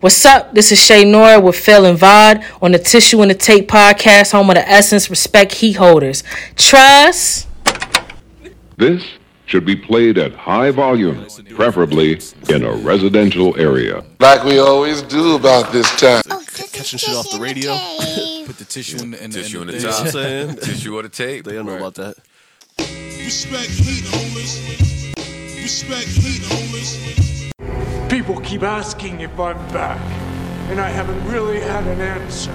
What's up? This is Shay Nora with Phil and Vod on the Tissue and the Tape podcast, home of the Essence Respect Heat Holders. Trust. This should be played at high volume, preferably in a residential area. Like we always do about this time. Oh, catching shit off the radio. Put the tissue in the, in the, Tissue in on the, the top. You know what I'm saying? Tissue on the tape. They don't know about that. Respect heat holders. Respect heat holders. People keep asking if I'm back, and I haven't really had an answer.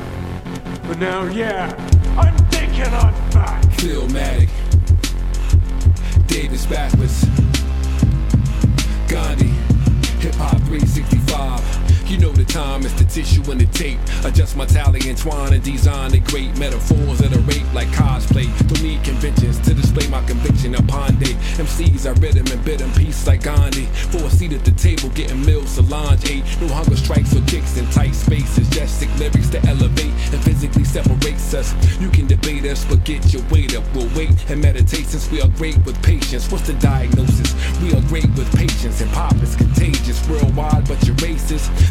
But now, yeah, I'm thinking I'm back. Philmatic, Davis backwards, Gandhi, Hip Hop 365. You know the time, is the tissue and the tape. Adjust my tally, and twine and design the great metaphors that are rape like cosplay. Don't need conventions to display my conviction upon day. MCs, I read them and bid them peace like Gandhi. For a seat at the table, getting meals, Solange ate. No hunger strikes or kicks in tight spaces. Just lyrics to elevate and physically separates us. You can debate us, but get your weight up. We'll wait and meditate since we are great with patience. What's the diagnosis? We are great with patience and pop is contagious worldwide, but you're racist.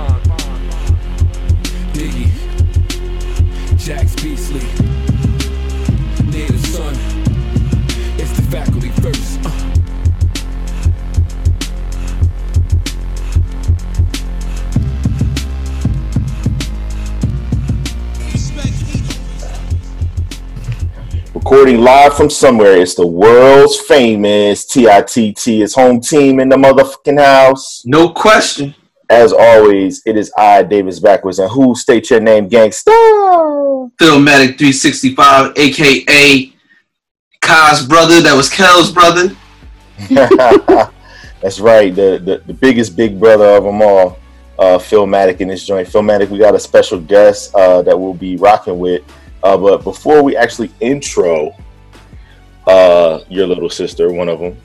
bond, bond, bond. Diggy, Jax Beasley, Native Son. It's the faculty first. Uh. Respect heat holders. Recording live from somewhere. It's the world's famous TITT. It's home team in the motherfucking house. No question. As always, it is I, Davis Backwards, and who state your name, gangsta? Philmatic 365, aka Kai's brother, that was Kel's brother. That's right, the, the the biggest big brother of them all, uh, Philmatic in this joint. Philmatic, we got a special guest uh, that we'll be rocking with. Uh, but before we actually intro uh, your little sister, one of them,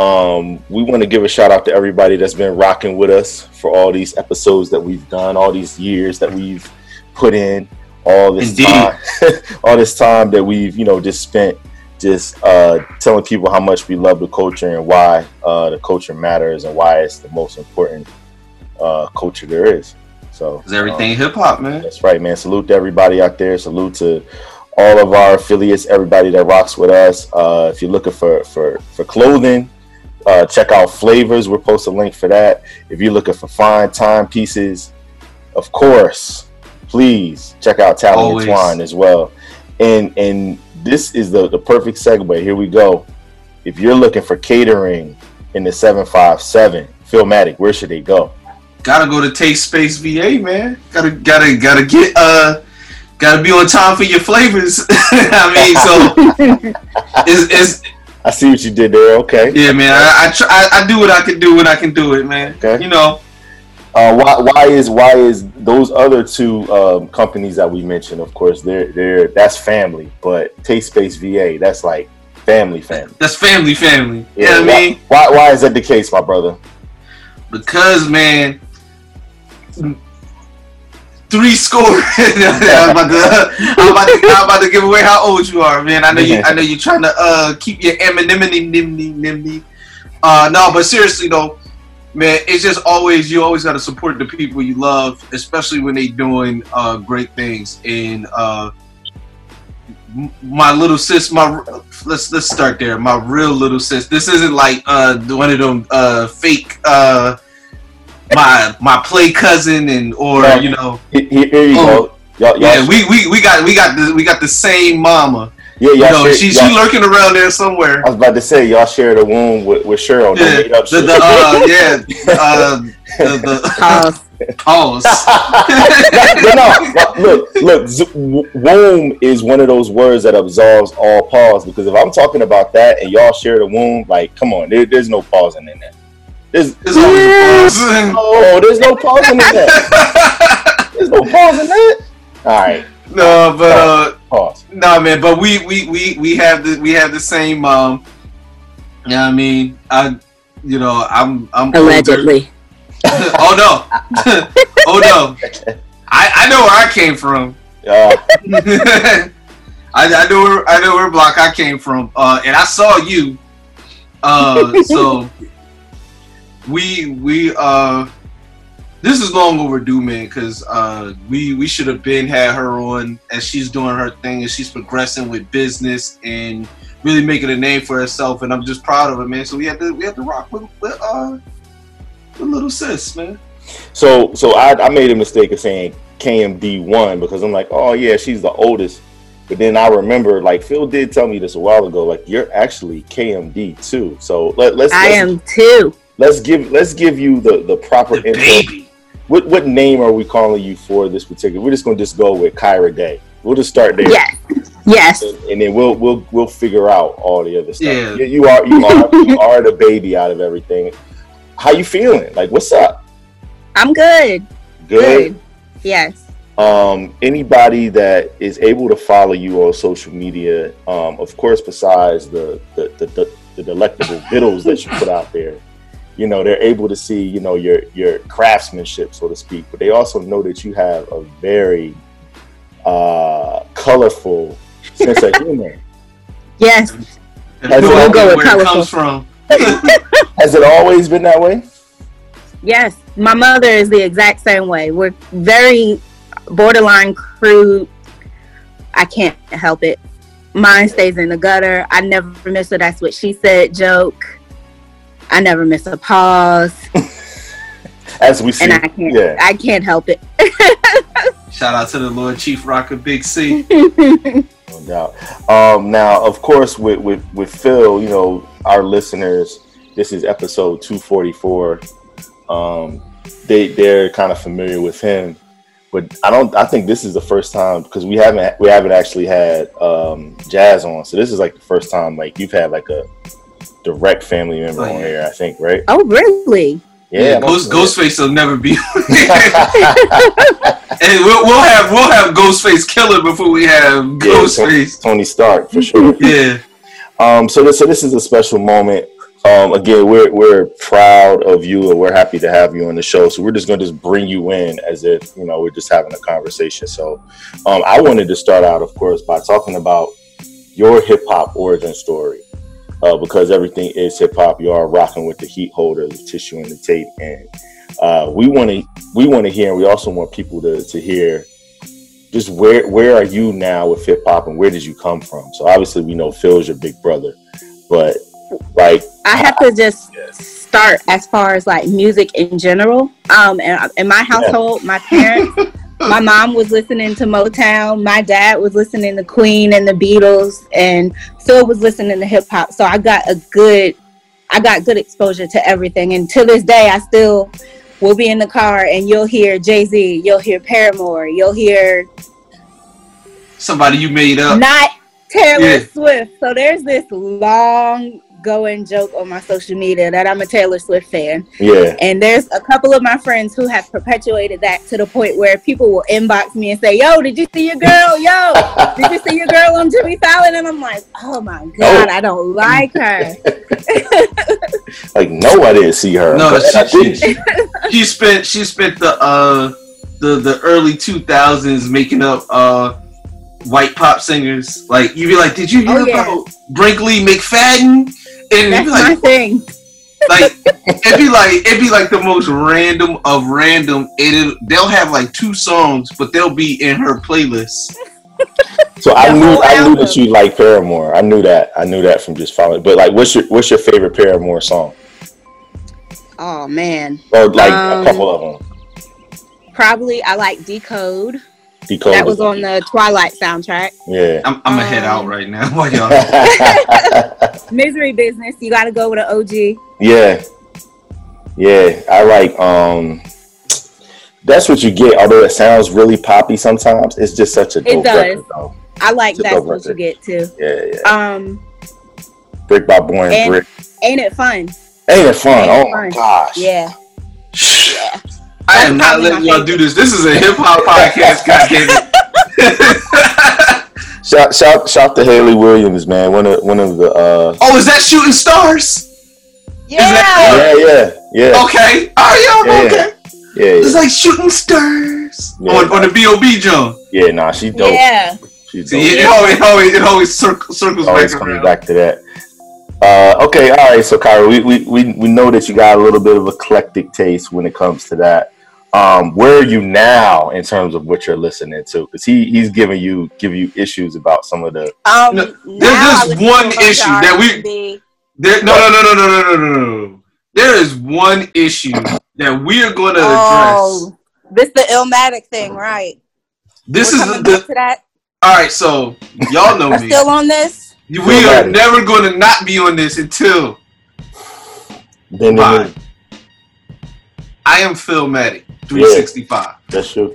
um, we want to give a shout out to everybody that's been rocking with us for all these episodes that we've done, all these years that we've put in, all this Indeed. time, all this time that we've you know just spent just uh, telling people how much we love the culture and why uh, the culture matters and why it's the most important uh, culture there is. So Is everything um, hip hop, man. that's right, man. Salute to everybody out there. Salute to all of our affiliates, everybody that rocks with us. Uh, if you're looking for for for clothing, uh, check out Flavors. We'll post a link for that. If you're looking for fine timepieces, of course, please check out Tally and Twine as well. And and this is the the perfect segue. Here we go. If you're looking for catering in the seven five seven, Philmatic, where should they go? Gotta go to Taste Space VA, man. Gotta gotta gotta get uh gotta be on time for your flavors. I mean, so it's, it's I see what you did there. Okay. yeah, man. I I, try, I I do what I can do when I can do it, man. Okay. You know, Uh, why, why is why is those other two um, companies that we mentioned? Of course, they're they're that's family, but Taste Space VA that's like family family. that's family, family. You know I mean? why why is that the case, my brother? Because man, three score. I'm, about to, I'm, about to, I'm about to give away how old you are, man. I know you. I know you're trying to uh, keep your anonymity, nimby, nimby. Uh, no, but seriously though, man, it's just always you always got to support the people you love, especially when they doing uh, great things. And uh, my little sis, my let's let's start there. My real little sis. This isn't like uh, one of them uh, fake. Uh, my my play cousin and or Yeah. you know Here, here- here you Oh, go. Y'all, y'all yeah we, we we got we got the we got the same mama yeah, you y'all know share- she y'all- she lurking around there somewhere I was about to say y'all shared a womb with, with Cheryl. Yeah made up the, shit. the uh yeah uh the, the pause no, no, look, look. z- w- Womb is one of those words that absolves all pause. Because if I'm talking about that and y'all share the womb, like, come on, there, there's no pausing in that. There's, There's always a oh, there's no pause in that. There's no pause in that. All right, no, but uh, pause. no, man. But we we we we have the we have the same. Um, you know what I mean? I, you know, I'm I'm. Allegedly. oh no, oh no. I I know where I came from. Uh, I, I know where I know where block I came from, uh, and I saw you. Uh, so we we uh, this is long overdue, man, because uh, we we should have been had her on as she's doing her thing and she's progressing with business and really making a name for herself, and I'm just proud of her, man. So we had to we had to rock with, with uh, with little sis, man. so so I, I made a mistake of saying KMD one because I'm like, oh yeah, she's the oldest. But then I remember, like Phil did tell me this a while ago, like you're actually KMD two. So let, let's I let's, am too. Let's give let's give you the the proper The intro. baby. What what name are we calling you for this particular? We're just gonna just go with Kyra Day. We'll just start there. Yes. Yes. and, and then we'll we'll we'll figure out all the other stuff. Yeah. You, you are you are you are the baby out of everything. How you feeling? Like what's up? I'm good. Good. Good. Yes. Um, anybody that is able to follow you on social media, um, of course, besides the the, the, the, the delectable vittles that you put out there, you know, they're able to see, you know, your your craftsmanship, so to speak. But they also know that you have a very uh, colorful sense of humor. Yes. And We'll where- go with where it colorful. comes from. Has it always been that way? Yes. My mother is the exact same way. We're very borderline crude. I can't help it. Mine stays in the gutter. I never miss a that's what she said joke. I never miss a pause. As we see, And I can't yeah. I can't help it. Shout out to the Lord Chief Rocker Big C. No doubt. Um, now, of course, with, with with Phil, you know, our listeners, this is episode two forty four. Um, they they're kind of familiar with him, but I don't. I think this is the first time because we haven't we haven't actually had um, Jazz on, so this is like the first time like you've had like a direct family member Oh, on here. I think, right? oh really? Yeah, Ghost, Ghostface will never be. and we'll, we'll have we'll have Ghostface Killah before we have Ghostface. Tony Stark for sure. Yeah, Um, so this so this is a special moment. Um, again, we're we're proud of you and we're happy to have you on the show. So we're just gonna just bring you in as if you know we're just having a conversation. So um, I wanted to start out, of course, by talking about your hip hop origin story. Uh, because everything is hip hop, you are rocking with the heat holder, the tissue, and the tape, and uh, we want to we want to hear, and we also want people to to hear just where where are you now with hip hop, and where did you come from? So obviously, we know Phil's your big brother, but like I have to just start as far as like music in general. Um, and in my household, my parents, my mom was listening to Motown, my dad was listening to Queen and the Beatles, and Phil was listening to hip hop. So I got a good, I got good exposure to everything. And to this day, I still will be in the car and you'll hear Jay Z, you'll hear Paramore, you'll hear somebody you made up. not Taylor Yeah. Swift. So there's this long going joke on my social media that I'm a Taylor Swift fan. yeah, And there's a couple of my friends who have perpetuated that to the point where people will inbox me and say, Yo, did you see your girl? Yo, did you see your girl on Jimmy Fallon? And I'm like, Oh my God, I don't like her. like no, I didn't see her. No, But she, she, she spent she spent the uh the the early two thousands making up uh white pop singers. Like you'd be like, did you hear Oh, yeah. about Brinkley McFadden? And it'd That's be my like, thing. like it'd be like it'd be like the most random of random. It they'll have like two songs, but they'll be in her playlist. So I knew whole I knew that you like Paramore. I knew that. I knew that from just following. But like, what's your what's your favorite Paramore song? Oh man. Or like Um, a couple of them. Probably I like Decode. Decode. That was on the Twilight soundtrack. Yeah. I'm, I'm gonna head out right now while y'all. Misery Business, you gotta go with an OG. yeah. Yeah. I like. Um. That's what you get. Although it sounds really poppy sometimes, it's just such a dope does. record, though. I like It's that's dope what you get too. Yeah, yeah. Um Brick by Born And- Brick. ain't it fun? Ain't it fun? Ain't Oh it my fun? gosh. Yeah. I am not letting y'all do this. This is a hip hop podcast, goddammit. Shout shout shout to Hayley Williams, man. One of one of the uh Oh, is that shooting stars? Yeah. yeah yeah yeah Okay. All right, y'all. Yeah, Okay. yeah It's yeah, like shooting stars Yeah. on, on the B.O.B. John. yeah nah she dope Yeah. she dope See, it, it always, it always, it always circles, circles always back comes around. back to that. Uh, okay, all right. So, Kyra, we, we, we, we know that you got a little bit of eclectic taste when it comes to that. Um, where are you now in terms of what you're listening to? Because he he's giving you give you issues about some of the. Um, No, there's just one a bunch of issue that we- There, no, no, no, no, no, no, no, no, no. There is one issue that we are going to address. Oh, this the Illmatic thing, right? This We're is the, back to that. all right. So y'all know We're me. still on this. We are never going to not be on this until Then Fine. I am Philmatic 365, that's true.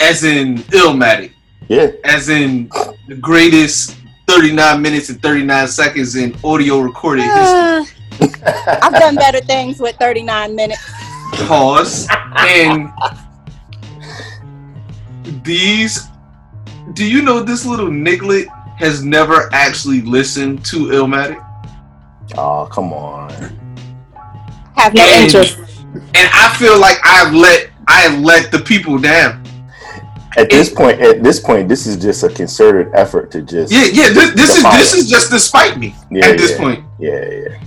as in Illmatic, Yeah, as in the greatest 39 minutes and 39 seconds in audio recorded history. Uh, I've done better things with 39 minutes. Pause. And these, do you know this little niglet has never actually listened to Illmatic? oh come on. Have no And- interest. And I feel like I've let I let the people down. At this point, at this point, this is just a concerted effort to just Yeah, yeah. This, this is this it. is just to spite me Yeah, at this yeah. point. yeah yeah.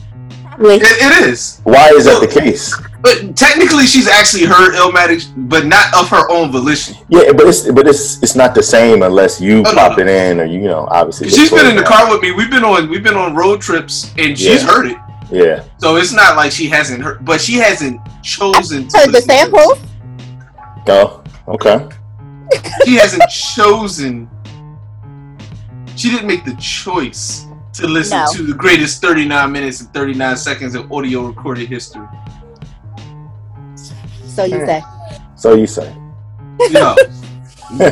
It, it is. Why is that the case? But technically, she's actually heard Illmatic, but not of her own volition. Yeah, but it's but it's it's not the same unless you Oh, pop no. it in or you know obviously. She's been in the car with me. We've been on we've been on road trips, and she's Yeah. heard it. Yeah. So it's not like she hasn't heard, but she hasn't chosen. To Heard the listen to samples. Oh, okay. She hasn't chosen. She didn't make the choice to listen No. to the greatest 39 minutes and 39 seconds of audio recorded history. So you hmm. say. So you say. Yo, do,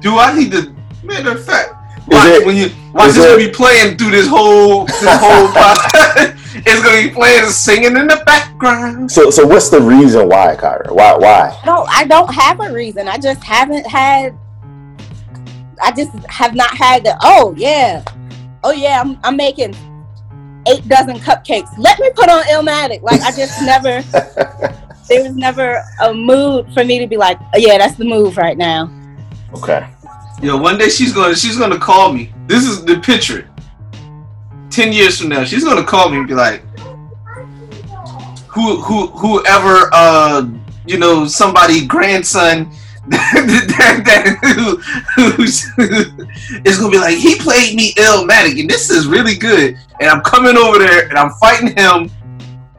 do I need to? Matter of fact, Is watch it- when you watch is this it- gonna be playing through this whole this whole podcast. It's gonna be playing singing in the background. So so what's the reason why, Kyra? Why why? I don't. I don't have a reason. I just haven't had. I just have not had the. Oh yeah, oh yeah. I'm, I'm making eight dozen cupcakes. Let me put on Illmatic. Like I just never. there was never a mood for me to be like, oh, yeah, that's the move right now. Okay. Yo, one day she's gonna she's gonna call me. This is the picture. It. Ten years from now, she's gonna call me and be like, "Who who whoever uh you know somebody grandson." that, that, who, who's, is gonna be like he played me Illmatic and this is really good and I'm coming over there and I'm fighting him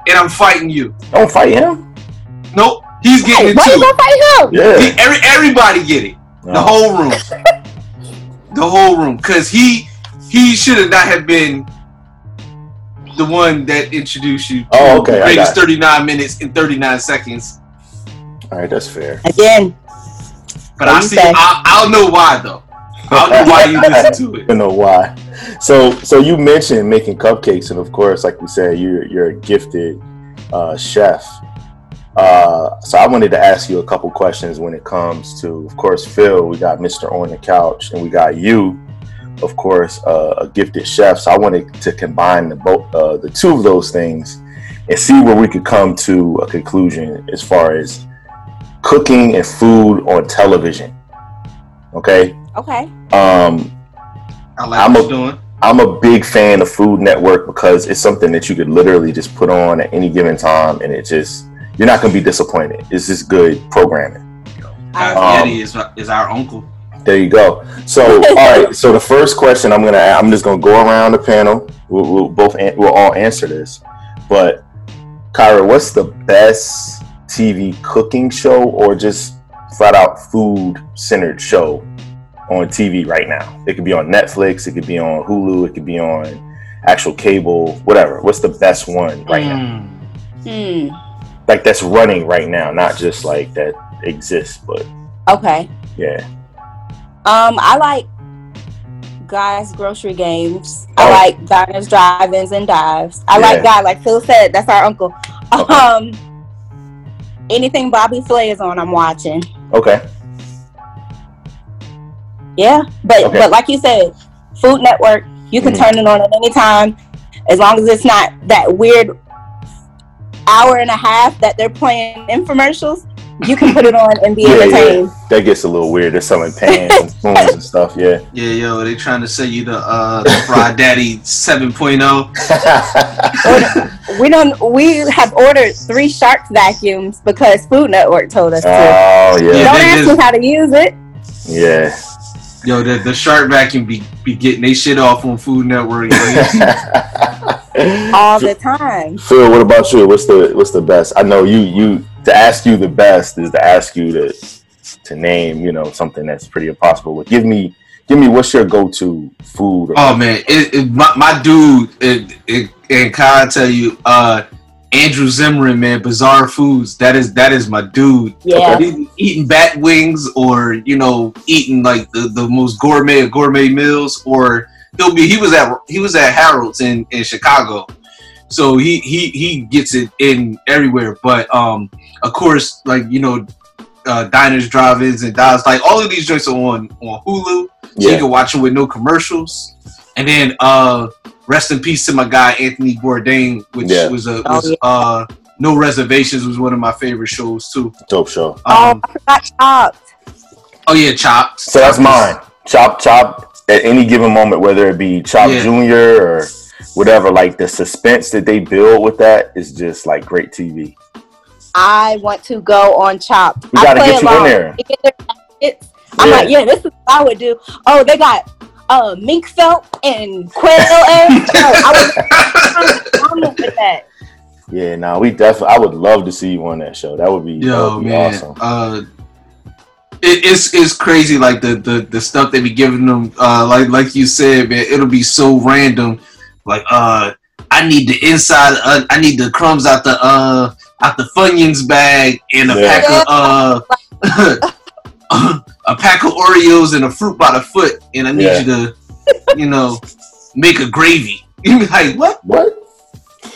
and I'm fighting you. Don't fight him. Nope, he's getting Hey, it why you gonna fight him? Yeah. He, every, everybody get it. The whole room. the whole room. Cause he he should have not have been the one that introduced you Oh, okay, the I greatest got 39 minutes and 39 seconds. All right, that's fair. Again, But I you see? I, I'll know why though. I'll know why you listen to I it. don't know why. So so you mentioned making cupcakes, and of course, like we said, you're you're a gifted uh, chef. Uh, so I wanted to ask you a couple questions when it comes to, of course, Phil. We got Mister on the couch, and we got you, of course, uh, a gifted chef. So I wanted to combine the both uh, the two of those things and see where we could come to a conclusion as far as cooking and food on television. Okay. okay. Um, I like I'm what a- you're doing. I'm a big fan of Food Network because it's something that you could literally just put on at any given time, and it just you're not going to be disappointed. It's just good programming. Um, Eddie is, is our uncle. There you go. So, all right. So the first question I'm gonna I'm just gonna go around the panel. We'll, we'll both an- we'll all answer this. But Kyra, what's the best TV cooking show or just flat out food centered show on TV right now? It could be on Netflix. It could be on Hulu. It could be on actual cable. Whatever. What's the best one right now? Mm. Like that's running right now, not just like that exists, but Okay. yeah. Um, I like guys grocery games. I Oh. like diners, drive-ins, and dives. I Yeah. like guy, like Phil said. That's our uncle. Um, anything Bobby Flay is on, I'm watching. Okay. Yeah, but Okay. but like you said, Food Network, you can Mhm. turn it on at any time, as long as it's not that weird hour and a half that they're playing infomercials. You can put it on and be Yeah, entertained. yeah. That gets a little weird. They're selling pans and spoons and stuff. Yeah. Yeah, yo, they trying to sell you the uh the Fry Daddy oh. 7.0. We don't. We have ordered three Sharks vacuums because Food Network told us to. Oh Yeah, yeah. don't ask just- me how to use it. Yeah. Yo, the the shark vacuum be be getting they shit off on Food Network. all the time. Phil, what about you? What's the what's the best? I know you you to ask you the best is to ask you to to name you know something that's pretty impossible. But give me give me what's your go to food? Or, oh man, it, it, my my dude, it, it, and Kai tell you, uh, Andrew Zimmern, man, Bizarre Foods. That is that is my dude. Yeah. Eating, eating bat wings or you know eating like the, the most gourmet of gourmet meals or he'll be he was at he was at Harold's in in Chicago so he he he gets it in everywhere but um of course like you know uh diners drive-ins and dives like all of these joints are on on Hulu so you can watch them with no commercials and then uh rest in peace to my guy Anthony Bourdain which Yeah. was a Oh, was uh no reservations was one of my favorite shows too Dope show. oh, um, I forgot chopped. oh yeah chopped So that's mine. Chop chop at any given moment, whether it be Chop Yeah. Junior or whatever. Like the suspense that they build with that is just like great TV. I want to go on Chopped. We I gotta play get you in along. there. They get their baskets. I'm Yeah. like, yeah, this is what I would do. Oh, they got uh mink felt and quail eggs. Oh, I was I'm with that. Yeah, now we definitely. I would love to see you on that show. That would be, that Yo, would be man, awesome. uh, it, it's it's crazy. Like the, the the stuff they be giving them. Uh, like like you said, man, it'll be so random. Like uh, I need the inside. Uh, I need the crumbs out the uh out the Funyuns bag and a Yeah. pack of uh a pack of Oreos and a fruit by the foot, and I need Yeah. you to, you know, make a gravy. You be like what? What?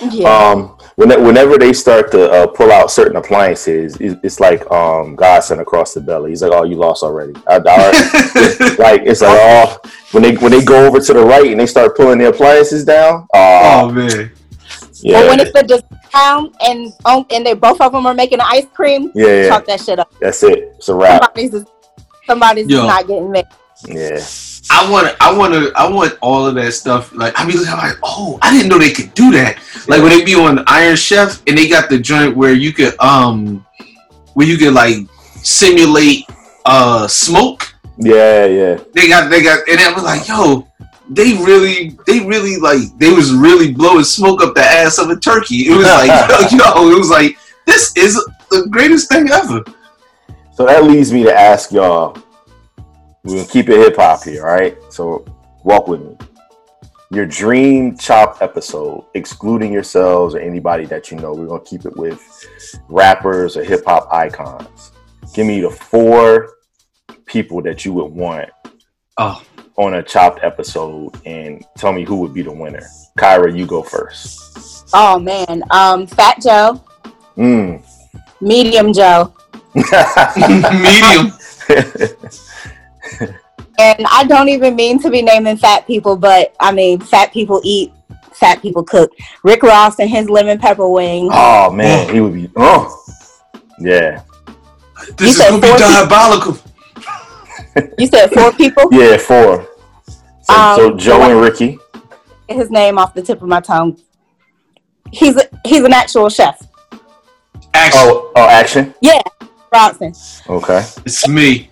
Yeah. Um, when, whenever they start to uh, pull out certain appliances, it's like um, God sent across the belly. He's like, "Oh, you lost already." I, I, like it's like, oh, when they when they go over to the right and they start pulling the appliances down. oh Oh, man. Yeah, But when it's the discount and um, and they both of them are making ice cream, yeah, yeah. chalk that shit up. That's it. It's a wrap. Somebody's just, somebody's Yo. not getting made. Yeah, I want to, I want to, I want all of that stuff. Like, I mean, I'm like, oh, I didn't know they could do that. Like when they be on Iron Chef and they got the joint where you could, um, where you could like simulate uh smoke. yeah, yeah. They got, they got, and I was like, yo, they really, they really like, they was really blowing smoke up the ass of a turkey. It was like, yo, it was like, this is the greatest thing ever. So that leads me to ask y'all. We're gonna keep it hip hop here, all right? So walk with me. Your dream chop episode, excluding yourselves or anybody that you know. We're gonna keep it with rappers or hip hop icons. Give me the four people that you would want Oh, on a chopped episode, and tell me who would be the winner. Kyra, you go first. Oh man, um, Fat Joe, Mm. Medium Joe, medium. and I don't even mean to be naming fat people, but I mean fat people eat, fat people cook. Rick Ross and his lemon pepper wings. oh man, he would be. Oh, yeah, This You is gonna be diabolical. people? Diabolical. You said four people. yeah, four. So, so Um, Joe and Ricky. His name off the tip of my tongue. He's a, he's an actual chef. Actually, Oh, oh, action. Yeah, Bronson. Okay. it's me.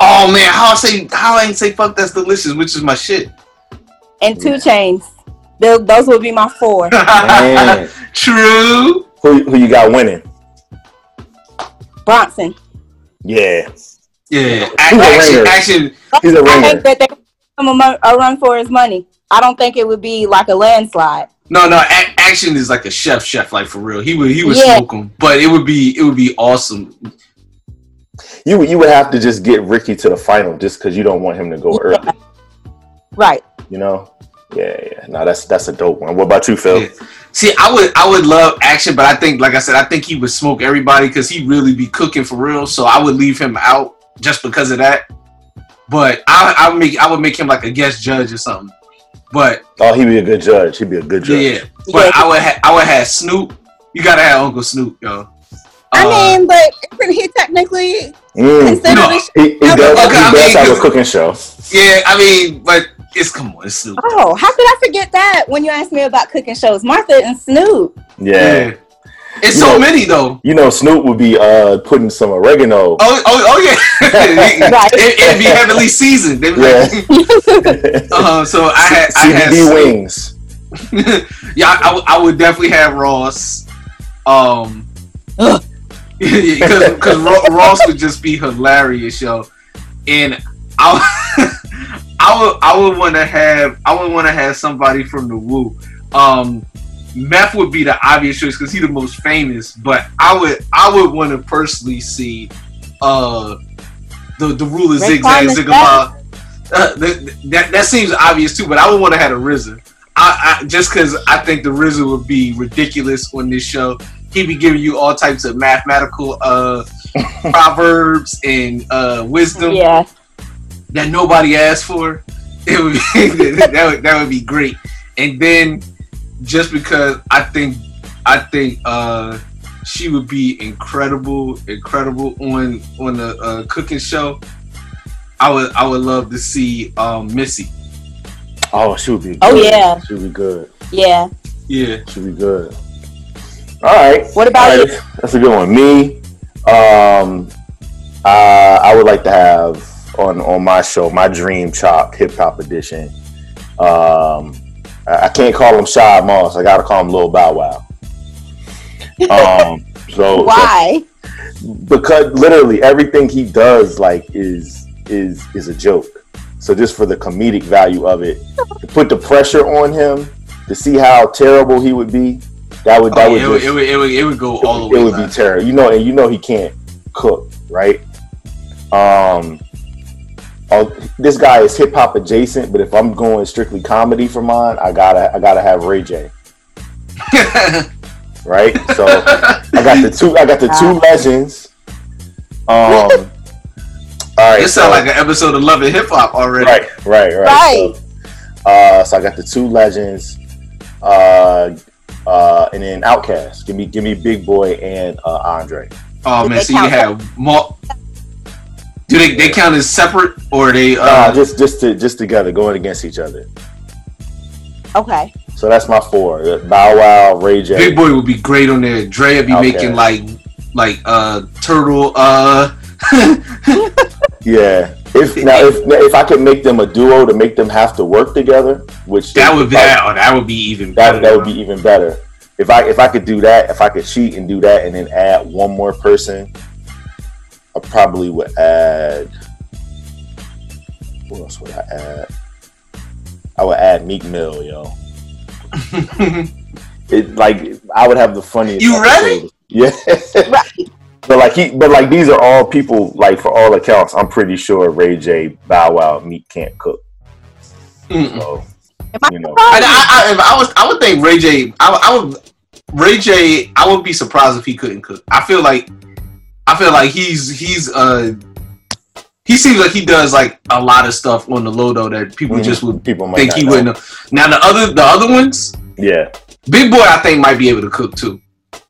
Oh man, how I say how I ain't say fuck that's delicious, which is my shit. and 2 Chainz. Those, those would be my four. True. who, who you got winning? Bronson. Yeah, Yeah. He's Action, ringer. action. he's a I ringer. think that they give him a, mo- a run for his money. I don't think it would be like a landslide. No, no. A- action is like a chef, chef, like for real. He would he would Yeah. smoke them, but it would be it would be awesome. You would- you would have to just get Ricky to the final just because you don't want him to go early. Right. You know. Yeah, yeah. No, that's that's a dope one. What about you, Phil? Yeah. See, I would I would love action, but I think, like I said, I think he would smoke everybody because he really be cooking for real. So I would leave him out just because of that. But I I would make I would make him like a guest judge or something. But Oh, he'd be a good judge. He'd be a good judge. yeah, but I would ha- I would have Snoop. You gotta have Uncle Snoop, yo. I Uh, mean, but isn't he technically Mm. considered No. He, he does, he I does mean, have a cooking show. yeah, I mean, but it's come on, it's Snoop. Oh, how could I forget that when you asked me about cooking shows? Martha and Snoop. Yeah. It's You so know- many though. You know, Snoop would be uh putting some oregano. Oh, oh, oh yeah. Right. it, it'd be heavily seasoned. They'd be like, Yeah. uh, so I had, I had CBD Snoop. wings. yeah, I, I would- I would definitely have Ross. Um, because Ross would just be hilarious, yo. And I, I would I would want to have I would want to have somebody from the Wu. Um, Meth would be the obvious choice because he's the most famous. But I would I would want to personally see uh the the ruler Raekwon zigzag. Uh, that, that that seems obvious too, but I would want to have a RZA. I, I just because I think the RZA would be ridiculous on this show. He'd be giving you all types of mathematical uh, proverbs and uh, wisdom Yeah. that nobody asked for. It would be, that would that would be great. And then just because I think I think uh, she would be incredible, incredible on on the uh, cooking show. I would I would love to see um, Missy. Oh, she would be. Good. Oh, yeah. she would be good. Yeah. Yeah. She would be good. All right. What about All right, you? That's a good one. Me, um, uh, I would like to have on on my show my Dream Chop Hip Hop Edition. Um, I, I can't call him Shad Moss. I gotta call him Lil Bow Wow. Um, so Why? because literally everything he does like is is is a joke. So just for the comedic value of it, to put the pressure on him to see how terrible he would be, that would that Oh, would, yeah, it, would, just, it, would, it, would, it would go all the way. it way. would be terrible. You know, and you know he can't cook, right? Um, oh, this guy is hip hop adjacent, but if I'm going strictly comedy for mine, I gotta I gotta have Ray J. right? So I got the two. I got the two legends. Um. All right. This sounds so- like an episode of Love and Hip Hop already. right, right, right. Right. So, uh, so I got the two legends, uh, uh, and then OutKast. Give me, give me Big Boi and uh, Andre. Oh man, so you have more. Do they they count as separate or they? Uh, Uh, just, just to, just together, going against each other. Okay. So that's my four: Uh, Bow Wow, Ray J. Big Boi would be great on there. Dre would be Okay. making like like uh turtle uh Yeah. If now, if if I could make them a duo to make them have to work together, which that would be that, oh, that would be even that better. that would be even better. If I if I could do that, if I could cheat and do that, and then add one more person, I probably would add. What else would I add? I would add Meek Mill, yo. It like I would have the funniest. You ready? episodes. Yeah. But like he, but like these are all people. Like for all accounts, I'm pretty sure Ray J, Bow Wow, Meek can't cook. Mm-mm. So I you know, I, I, I, if I was, I would think Ray J. I, I would Ray J. I would be surprised if he couldn't cook. I feel like, I feel like he's he's uh he seems like he does like a lot of stuff on the low though that people Mhm. just would people think he know. wouldn't. Know. Now the other the other ones, Yeah, Big Boi, I think might be able to cook too.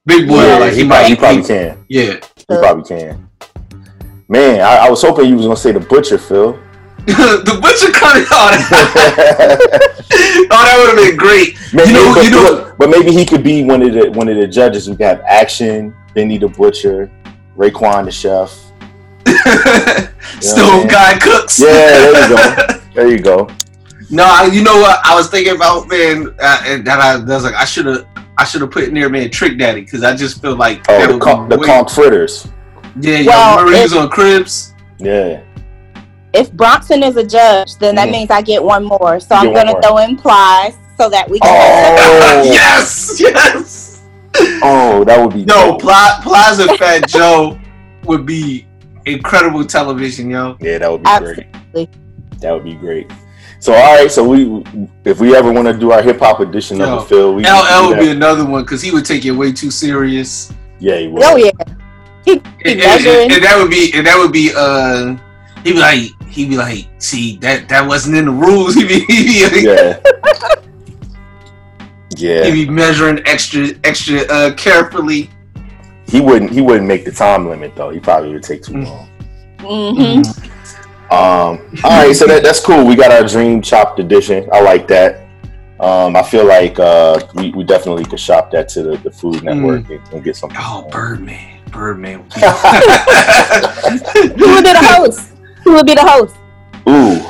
Big Boi, yeah, like he, he, probably, might, he probably he- can. yeah. He probably can. Man, I, I was hoping you was gonna say the butcher, Phil. the butcher cut it on. oh, that would have been great. Maybe, You know, but, you know. but, maybe he could be one of the one of the judges. Could have action, Benny the butcher, Raekwon the chef. Stove man. guy cooks. Yeah, there you go. There you go. No, I- you know what? I was thinking about man, uh, and that I, I was like, I should have, I should have put in there, man, Trick Daddy, because I just feel like that Oh, the would conch, be the way- conch fritters. Yeah, y'all Well, remember he was if- on Cribs? Yeah. If Bronson is a judge, then that Mhm. means I get one more. So You I'm gonna more. throw in Plies so that we can. Oh, yes, yes. Oh, that would be no dope. Pla- Plaza Fat Joe would be incredible television, yo. Yeah, that would be Absolutely. great. That would be great. So all right, so we if we ever want to do our hip hop edition of the Phil, we LL we would be another one because he would take it way too serious. yeah, he would. Oh yeah. He And, and- and that would be and that would be uh he'd be like he'd be like see that that wasn't in the rules he'd be he'd be, Yeah. Yeah, he'd be measuring extra extra uh carefully he wouldn't. He wouldn't make the time limit though. He probably would take too Mm. long. Mm-hmm. Um, all right, so that, that's cool. We got our dream chopped edition. I like that. Um, I feel like uh, we, we definitely could shop that to the, the Food Network and, and get something. oh Birdman Birdman Who would be the host? Who would be the host? Ooh.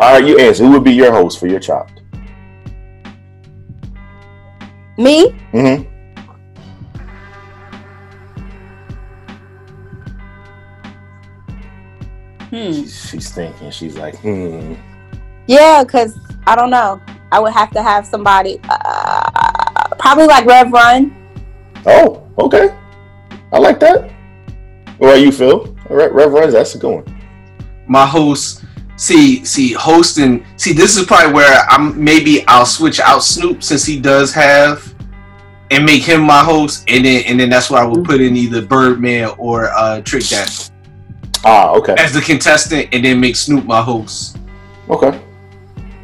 all right, you answer. Who would be your host for your chopped? Me? Mm-hmm. Hmm. She's, she's thinking. She's like, hmm. Yeah, because I don't know. I would have to have somebody, uh, probably like Rev Run. Oh, okay. I like that. What about you, Phil? All right, Rev Runs, that's a good one. my host see see hosting see this is probably where I'm maybe I'll switch out Snoop since he does have and make him my host and then and then that's where I would put in either Birdman or uh Trick Daddy Ah, okay. as the contestant and then make Snoop my host. Okay.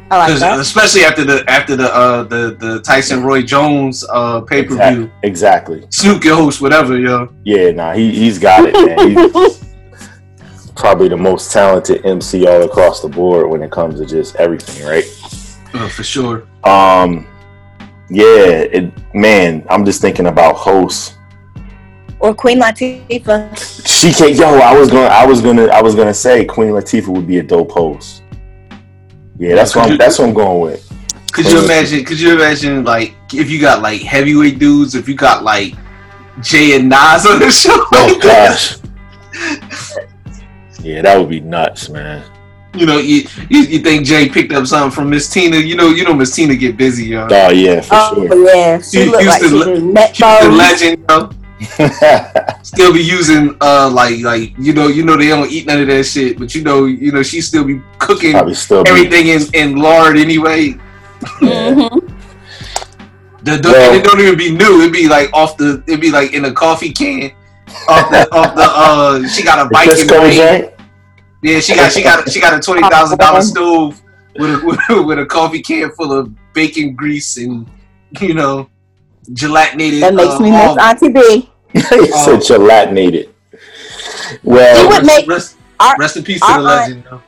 I like 'Cause that. especially after the after the uh the, the Tyson Roy Jones uh pay per view. Exactly. Snoop can host whatever, yo. Yeah, nah, he, he's got it, man. He's probably the most talented MC all across the board when it comes to just everything, right? Uh, for sure. Um, yeah, it, man, I'm just thinking about hosts. Or Queen Latifah. She can't. Yo, I was gonna, I was gonna, I was gonna say Queen Latifah would be a dope host. Yeah, that's what I'm, that's what I'm going with. Could you imagine? Could you imagine like if you got like heavyweight dudes? If you got like Jay and Nas on the show? Oh gosh. Yeah, that would be nuts, man. You know, you, you you think Jay picked up something from Miss Tina? You know, you know Miss Tina get busy, yo. Oh yeah, for Oh sure. yeah, she She looked like she look- She's the bones. legend, yo. Still be using uh like like you know you know they don't eat none of that shit, but you know you know she still be cooking Probably still be. everything in, in lard anyway. Mm-hmm. The, the, Well- it don't even be new. It'd be like off the. It'd be like in a coffee can. Off the off the. Uh, she got a The bike in the joint? Yeah, she got she got she got a twenty thousand dollar stove with a with, with a coffee can full of bacon grease and you know gelatinated. That makes uh, me miss. Auntie B. he said gelatinated. Well, He would make rest, our, rest in peace to our the legend. though.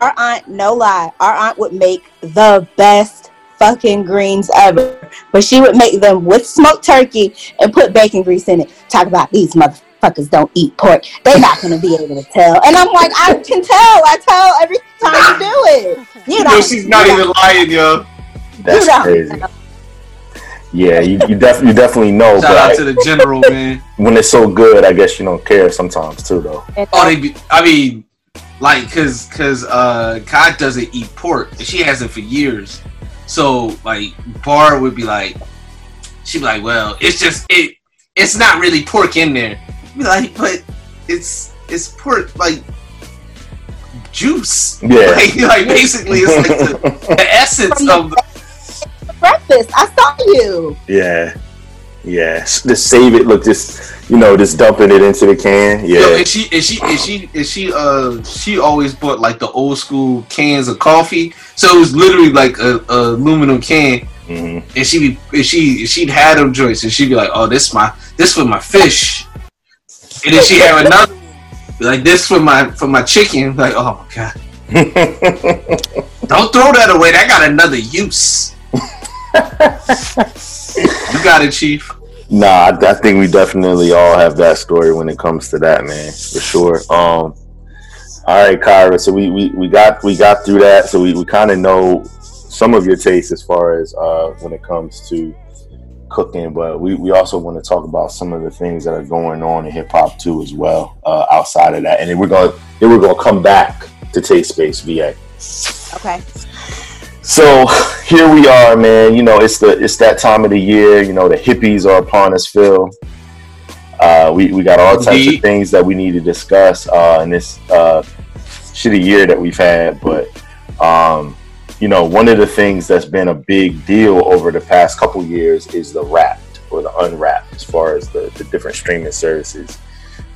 our aunt, no lie, our aunt would make the best fucking greens ever. But she would make them with smoked turkey and put bacon grease in it. Talk about these motherfuckers don't eat pork. They're not gonna be able to tell. And I'm like, I can tell. I tell every time you do it. You You know, know she's not even lying, yo. that's don't crazy. Yeah, you, you, def- you definitely know, Shout out but to the general man. when it's so good, I guess you don't care sometimes too, though. Oh, they be. I mean, like, cause, cause, uh, Kai doesn't eat pork. and She hasn't for years. So, like, Bar would be like, she'd be like, well, it's just it. It's not really pork in there. Be like, but it's it's pork like juice. Yeah. Like, like basically, it's like the, the essence of the. breakfast. I saw you. Yeah, yeah. Just save it. Look, just you know, just dumping it into the can. Yo, Yeah, and she and she and she and she uh she always bought like the old school cans of coffee. So it was literally like a, a aluminum can. Mhm. and she be and she she'd had them joints and she'd be like, "Oh, this my this for my fish," and then she have another like this for my for my chicken. Like, oh my god, don't throw that away. That got another use. you got it, Chief. Nah, I, I think we definitely all have that story when it comes to that, man, for sure. Um, all right, Kyra. So we, we, we got we got through that. So we, we kind of know some of your tastes as far as uh, when it comes to cooking, but we, we also want to talk about some of the things that are going on in hip hop too, as well. Uh, outside of that, and then we're gonna then we're gonna come back to Taste Space VA. Okay. So here we are, man. You know, it's the it's that time of the year. You know, the hippies are upon us, Phil. Uh, we we got all types of things that we need to discuss uh, in this uh, shitty year that we've had. But Um, you know, one of the things that's been a big deal over the past couple years is the wrapped or the unwrapped, as far as the, the different streaming services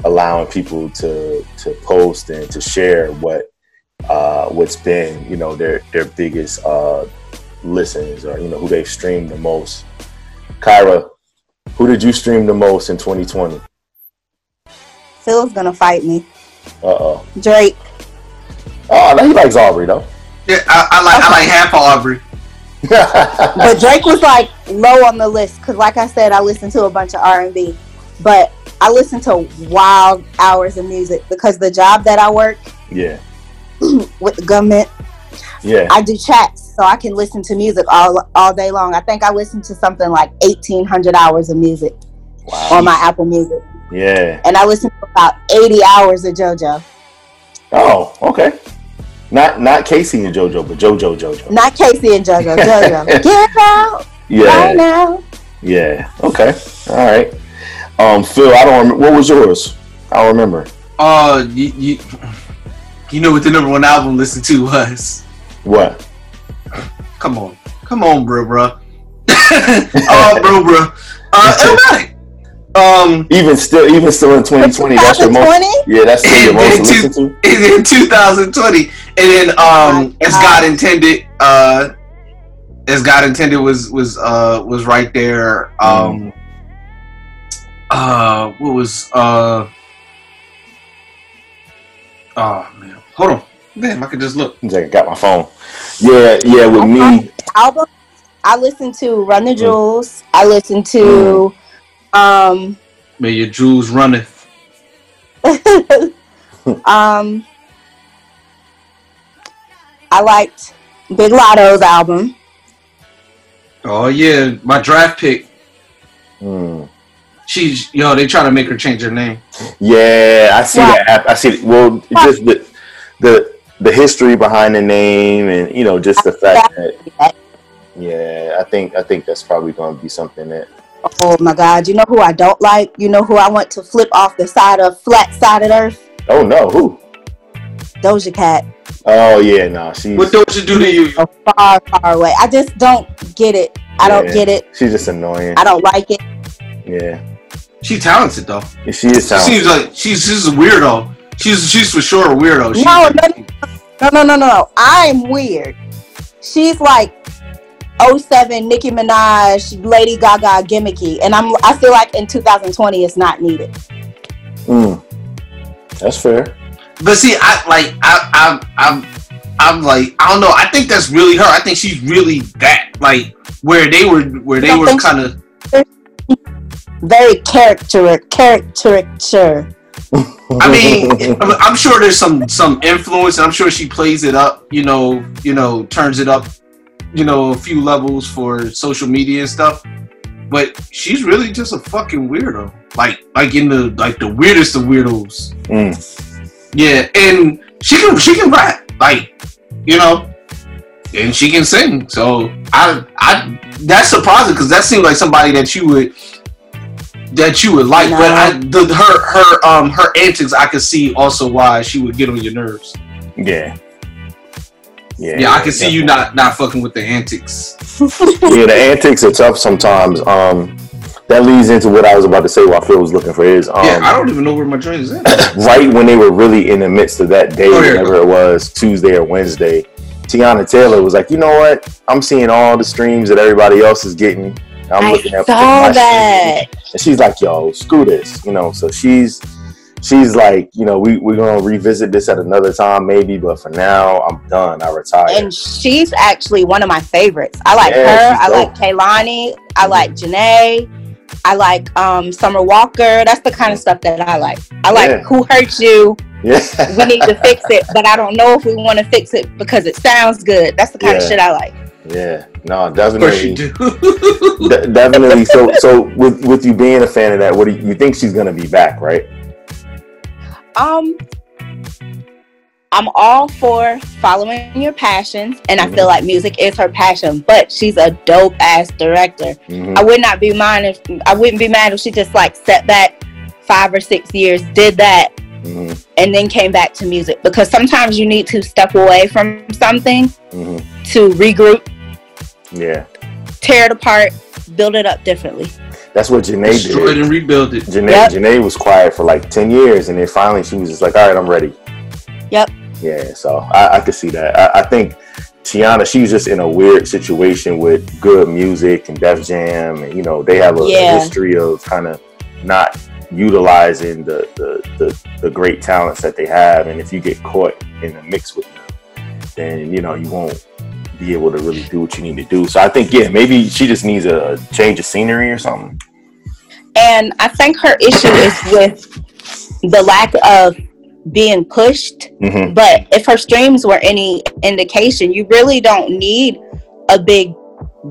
allowing people to to post and to share what uh, what's been you know their their biggest uh, listens or you know who they've streamed the most. Kyra, who did you stream the most in 2020? Phil's gonna fight me. Uh oh. Drake. Oh, no, he likes Aubrey though. Yeah, I, I like I like half Aubrey. but Drake was like low on the list because, like I said, I listened to a bunch of R and B, but I listen to wild hours of music because the job that I work Yeah. with the government, Yeah. I do chats, so I can listen to music all all day long. I think I listen to something like eighteen hundred hours of music on my Apple Music, Yeah. and I listen to about eighty hours of JoJo. Oh, okay. Not not Casey and JoJo, but JoJo JoJo. Not Casey and JoJo. JoJo, get out Yeah. right now. Yeah. Okay. All right. Um, Phil, I don't remember. What was yours? I don't remember. Uh, you, you you know what the number one album listened to was? What? Come on, come on, bro, bro. oh, bro, bro. Uh, Illmatic. Um, Even still, even still in 2020, that's your most. 2020? Yeah, that's still your most in, to two- to. in 2020, and then um, as God intended, uh, as God intended was was uh was right there. Um, uh, what was uh. Oh man, hold on. Damn, I could just look. He's I got my phone. Yeah, yeah. With me, album I listen to Run the Jewels. I listen to um May your jewels runneth. um I liked Big Lotto's album. Oh yeah, my draft pick. Hmm. She's yo, they try to make her change her name. yeah, I see that. hap- I see. Well, just the the the history behind the name, and you know, just the fact that. Yeah, I think I think that's probably going to be something that. Oh my god, you know who I don't like? You know who I want to flip off the side of flat side of earth? Oh no, who? Doja Cat. Oh yeah, no, she's. What don't do to you? Far, far away. I just don't get it. I don't get it. She's just annoying. I don't like it. Yeah, She's talented though. she is She talented. seems like she's she's a weirdo. She's she's for sure a weirdo. She, No, no, no, no, no, no. I'm weird. She's like 07 Nicki Minaj, Lady Gaga gimmicky, and I'm. I feel like in 2020 it's not needed. Mm. That's fair. But see, I like I I'm I'm I'm like I don't know. I think that's really her. I think she's really that like where they were where they were kind of Very character, caricature. I mean, I'm- sure there's some some influence. and I'm sure she plays it up. You know, you know, turns it up. You know, a few levels for social media and stuff. But she's really just a fucking weirdo. Like, like in the like the weirdest of weirdos. Mm. Yeah, and she can she can rap. Like, you know, and she can sing. So I I that's surprising because that seemed like somebody that you would that you would like. But I, the, her her um her antics, I could see also why she would get on your nerves. Yeah. Yeah, Yeah, I can see you not not fucking with the antics. yeah, the antics are tough sometimes. Um, that leads into what I was about to say while Phil was looking for his. Um, yeah, I don't even know where my joint is at. right when they were really in the midst of that day, Oh, here you whenever it was Tuesday or Wednesday, Teyana Taylor was like, "You know what? I'm seeing all the streams that everybody else is getting. I'm I looking at saw that. streams." And she's like, "Yo, screw this," you know. So she's she's like, you know, we we're gonna revisit this at another time, maybe, but for now, I'm done. I retire. And she's actually one of my favorites. I like Yeah, her. I like Kehlani. I like Janae. I like um, Summer Walker. That's the kind of stuff that I like. I like Yeah. Who Hurt You. yeah, We need to fix it, but I don't know if we want to fix it because it sounds good. That's the kind of shit I like. Yeah, no, Of course you definitely, do. de- definitely. So, so with with you being a fan of that, what do you, you think she's gonna be back, right? Um, I'm all for following your passions, and I Mm-hmm. feel like music is her passion. But she's a dope ass director. Mhm. I would not be mad if I wouldn't be mad if she just like set back five or six years, did that, Mm-hmm. and then came back to music because sometimes you need to step away from something hmm to regroup, Yeah, tear it apart, build it up differently. that's what Janae Destroy it did. and rebuild it. Janae, Yep. Janae was quiet for like ten years, and then finally she was just like, "All right, I'm ready." Yep. Yeah, so I, I could see that. I, I think Teyana, she's just in a weird situation with good music and Def Jam, and you know they have a, a history of kind of not utilizing the, the the the great talents that they have, and if you get caught in the mix with them, then you know you won't be able to really do what you need to do. So I think yeah, maybe she just needs a change of scenery or something. And I think her issue is with the lack of being pushed. hmm But if her streams were any indication, you really don't need a big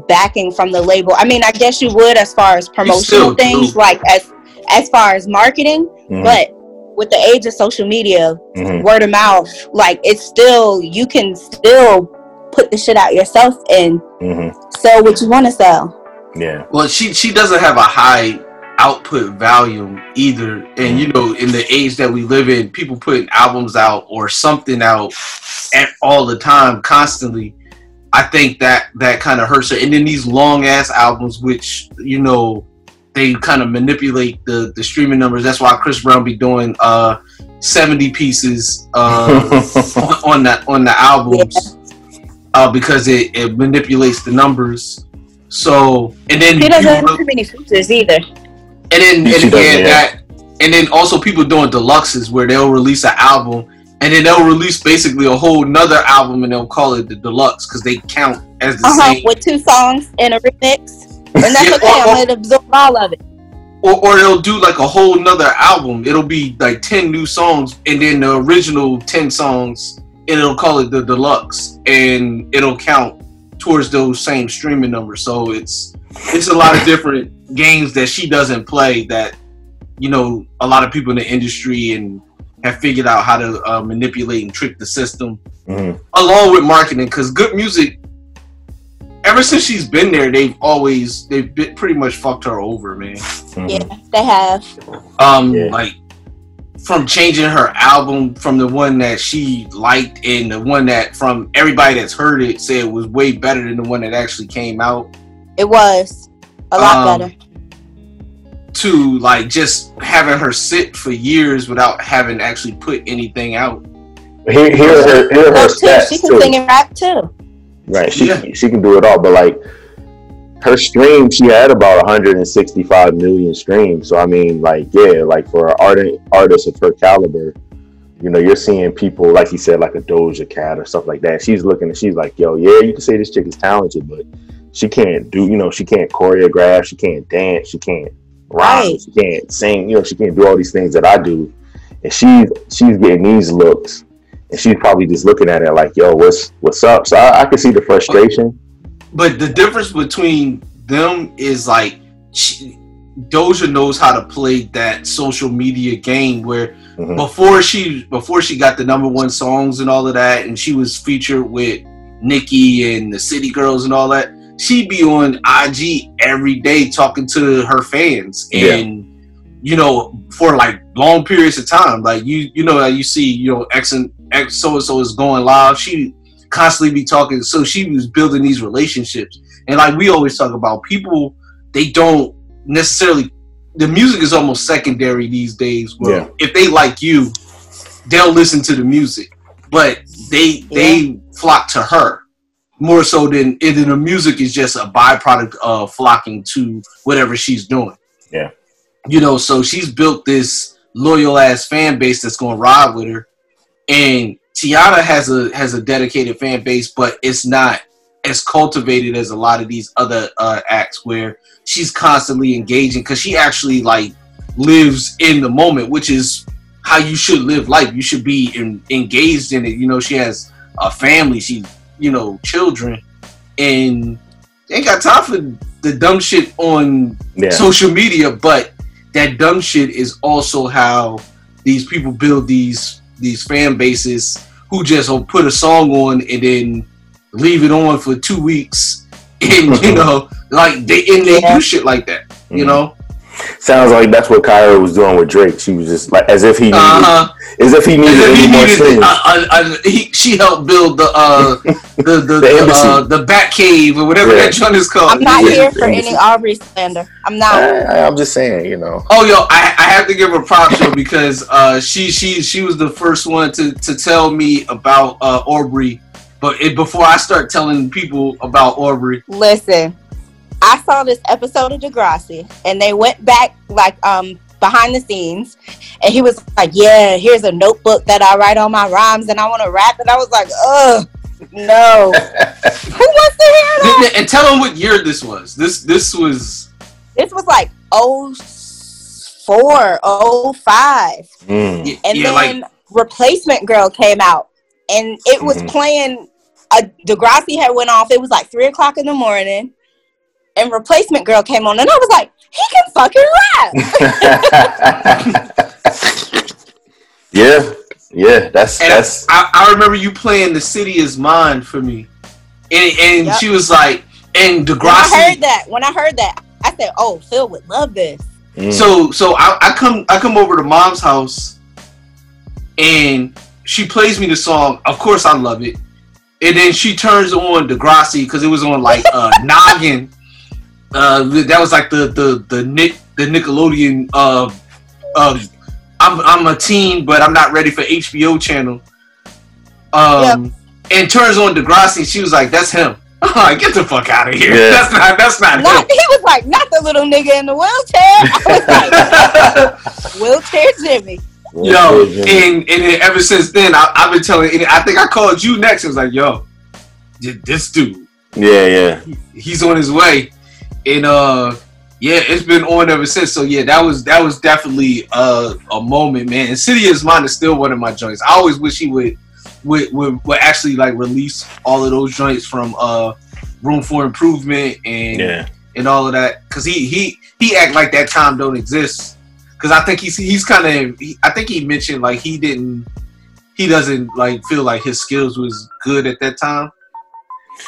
backing from the label. I mean, I guess you would as far as promotional things, do. like as as far as marketing. Mhm. But with the age of social media, Mhm. word of mouth, like it's still you can still put the shit out yourself and hmm sell what you want to sell. Yeah. Well, she she doesn't have a high output volume either, and you know, in the age that we live in, people putting albums out or something out at all the time, constantly. I think that that kind of hurts her. And then these long ass albums, which you know, they kind of manipulate the the streaming numbers. That's why Chris Brown be doing uh seventy pieces uh on, on that on the albums uh, because it, it manipulates the numbers. So and then He doesn't you have look- too many features either. and then and again yeah. that and then also people doing deluxes where they'll release an album and then they'll release basically a whole nother album and they'll call it the deluxe because they count as the Uh huh. same With two songs and a remix, and that's Yeah, okay. or- I'm gonna absorb all of it. or, or they'll do like a whole nother album it'll be like 10 new songs and then the original 10 songs and it'll call it the deluxe and it'll count towards those same streaming numbers. So it's it's a lot of different games that she doesn't play that you know a lot of people in the industry and have figured out how to uh, manipulate and trick the system. Hmm along with marketing because good music ever since she's been there they've always they've been, pretty much fucked her over man. Yeah, they have. um Yeah. like from changing her album from the one that she liked and the one that from everybody that's heard it said was way better than the one that actually came out It was a lot Um, better. to like just having her sit for years without having actually put anything out Here, here her, here are her Oh, stats She can too. sing and rap too. Right. She Yeah. she can do it all, but like her stream, she had about 165 million streams. So I mean, like, yeah, like for an art artist of her caliber, you know, you're seeing people like you said, like a Doja Cat or stuff like that. She's looking and she's like, yo, yeah, you can say this chick is talented, but she can't do, you know, she can't choreograph, she can't dance, she can't rhyme, Right. she can't sing, you know, she can't do all these things that I do. And she's she's getting these looks and she's probably just looking at it like, "Yo, what's what's up?" So I, I can see the frustration. But the difference between them is like she, Doja knows how to play that social media game where Mhm. before she before she got the number one songs and all of that, and she was featured with Nicki and the City Girls and all that. She'd be on IG every day talking to her fans, Yeah. and you know for like long periods of time. Like you you know you see you know X and X so and so is going live. She constantly be talking, so she was building these relationships, and like we always talk about, people they don't necessarily the music is almost secondary these days. Where Yeah. if they like you, they'll listen to the music, but they they flock to her more so than and then the music is just a byproduct of flocking to whatever she's doing. Yeah. You know, so she's built this loyal ass fan base that's gonna ride with her. And Teyana has a has a dedicated fan base, but it's not as cultivated as a lot of these other uh, acts where she's constantly engaging because she actually like lives in the moment, which is how you should live life. You should be in, engaged in it. You know, she has a family, she you know children, and they ain't got time for the dumb shit on Yeah. social media. But that dumb shit is also how these people build these these fan bases who just will put a song on and then leave it on for two weeks, and you know, like they and they do shit like that. You Mhm. know, Sounds like that's what Kyra was doing with Drake. She was just like as if he needed, Uh-huh. as if he needed And then any he more needed streams. uh, uh, uh, he, she helped build the uh, the the the, embassy. uh, the Bat Cave or whatever Yeah. that joint is called. I'm not Yeah, here for embassy. any Aubrey slander. I'm not. I, I'm just saying, you know. Oh yo, I, I have to give her props though because uh, she she she was the first one to, to tell me about uh, Aubrey. But it, before I start telling people about Aubrey, Listen, I saw this episode of Degrassi, and they went back like um behind the scenes, and he was like, "Yeah, here's a notebook that I write all my rhymes, and I want to rap." And I was like, "Ugh, no, who wants to hear that?" and tell them what year this was. This this was This was like oh four, oh five, Mm. and yeah, then like Replacement Girl came out, and it was Mhm. playing. Uh, Degrassi had went off. It was like three o'clock in the morning, and Replacement Girl came on, and I was like, "He can fucking rap." yeah, yeah. That's And that's I, I remember you playing "The City Is Mine" for me, and and Yep. she was like, and when I heard that, when I heard that, I said, "Oh, Phil would love this." mm. So so I, I come I come over to mom's house, and she plays me the song. Of course, I love it. And then she turns on Degrassi because it was on like uh, Noggin. Uh, that was like the the the Nick the Nickelodeon. Uh, uh, I'm I'm a teen, but I'm not ready for HBO channel. Um, and turns on Degrassi. She was like, "That's him." I'm like, get the fuck out of here. Yeah. That's not. That's not Not, him. he was like, "Not the little nigga in the wheelchair." I was like, "Wheelchair Jimmy." Yo, and and then ever since then, I, I've been telling. And I think I called you next. It was like, yo, th- this dude, yeah, yeah. he's on his way, and uh, yeah, it's been on ever since. So yeah, that was that was definitely uh, a moment, man. And City is Mine is still one of my joints. I always wish he would would would, would actually like release all of those joints from uh, Room for Improvement and Yeah. and all of that because he he he act like that time don't exist because I think he's he's kind of I think he mentioned like he didn't he doesn't like feel like his skills was good at that time.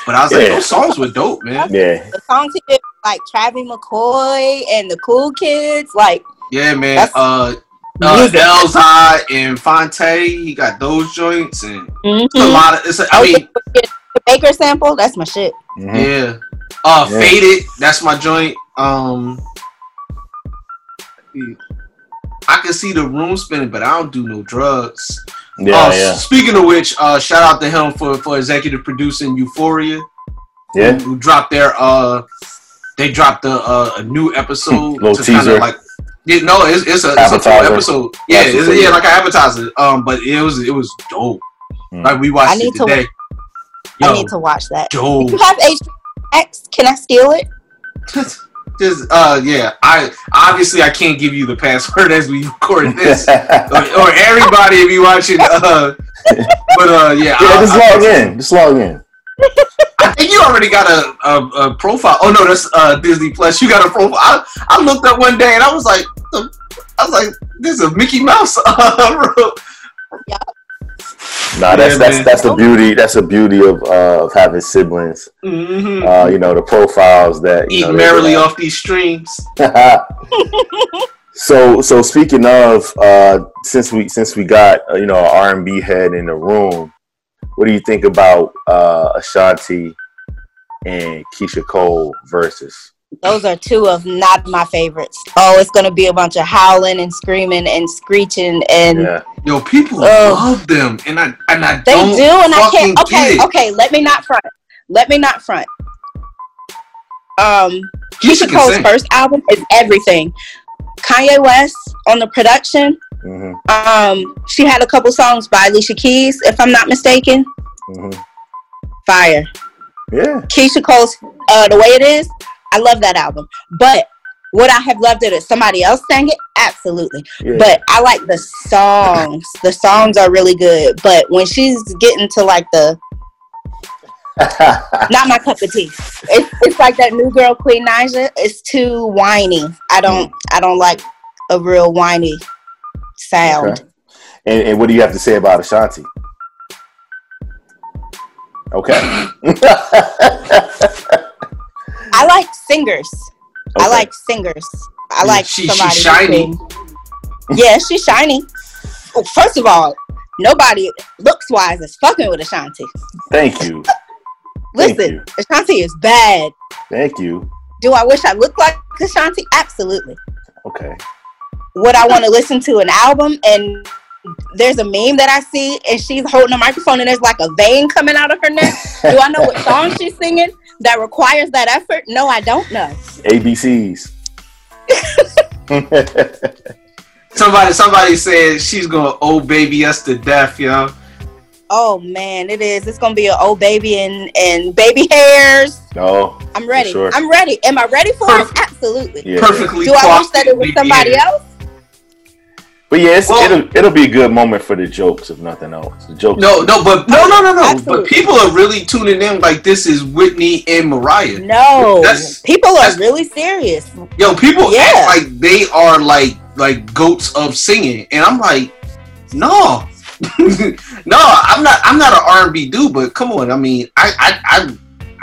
But I was like, those songs were dope, man. Yeah. The songs he did, like Travis McCoy and the Cool Kids, like Yeah, man. That's- Uh, uh Music. Elzhi and Phonte, he got those joints and it's a lot of. It's a, I Oh, mean, the Baker sample, that's my shit. Mhm. yeah. Uh, Yeah. Faded, that's my joint. Um, I can see the room spinning, but I don't do no drugs. Yeah, Uh, yeah. Speaking of which, uh, shout out to him for, for executive producing Euphoria. Yeah. Who dropped their uh, they dropped a, uh, a new episode. Little to kinda teaser. like, yeah, no, it's, it's a, it's a full episode. Yeah, That's it's, what yeah, it like an appetizer. Um, but it was it was dope. Mm. Like we watched I need it to- today. I need to watch that. dope. You have X? Can I steal it? Just uh, yeah. I obviously I can't give you the password as we record this, or, or everybody if you watching. Uh, but uh, yeah, yeah, I- just I- log in. Just log in. Think you already got a, a, a profile. Oh no, that's uh, Disney Plus. You got a profile. I, I looked up one day and I was like, I was like, this is a Mickey Mouse. Nah, that's Yeah, that's man. that's the beauty. That's the beauty of uh, of having siblings. mm-hmm. Uh, you know the profiles that you Eat know, merrily off these streams. so so speaking of uh, since we since we got uh, you know R and B head in the room, what do you think about uh, Ashanti and Keyshia Cole versus? Those are two of not my favorites. Oh, it's gonna be a bunch of howling and screaming and screeching and Yeah, Yo, people Ugh. love them, and I and I they don't do, and I fucking can't. Okay, get okay. Let me not front. Let me not front. Um, Keyshia Keyshia Cole's sing. first album is everything. Kanye West on the production. hmm Um, she had a couple songs by Alicia Keys, if I'm not mistaken. hmm Fire. Yeah, Keyshia Cole's uh, the way it is. I love that album, but would I have loved it if somebody else sang it? Absolutely. yeah. But I like the songs. The songs are really good. But when she's getting to like the not my cup of tea. It's it's like that new girl Queen Naija. It's too whiny. I don't I don't like a real whiny sound. Okay. And, and what do you have to say about Ashanti? Okay. I like singers. I like singers. I like She- somebody. who shiny. yeah, she's shiny. Oh, first of all, nobody looks wise is fucking with Ashanti. Thank you. Thank Listen, you. Ashanti is bad. Thank you. Do I wish I looked like Ashanti? Absolutely. Okay. Would I want to listen to an album and there's a meme that I see and she's holding a microphone and there's like a vein coming out of her neck? Do I know what song she's singing that requires that effort? No, I don't know. ABCs. Somebody, somebody said she's gonna old baby us to death, yo. Oh man, it is. It's gonna be an old baby and and baby hairs. no. I'm ready. sure. I'm ready. Am I ready for it? Absolutely. Yeah. Perfectly. Do I wish coiffed that it was somebody hair. else? But yeah, it's, Well- it'll it'll be a good moment for the jokes, if nothing else. The jokes. No, no, but no, no, no, no. Absolutely. But people are really tuning in like this is Whitney and Mariah. No. That's- People are that's- really serious. Yo, people Yeah. act like they are like like goats of singing, and I'm like, no, no, I'm not. I'm not an R&B dude, but come on. I mean, I I I,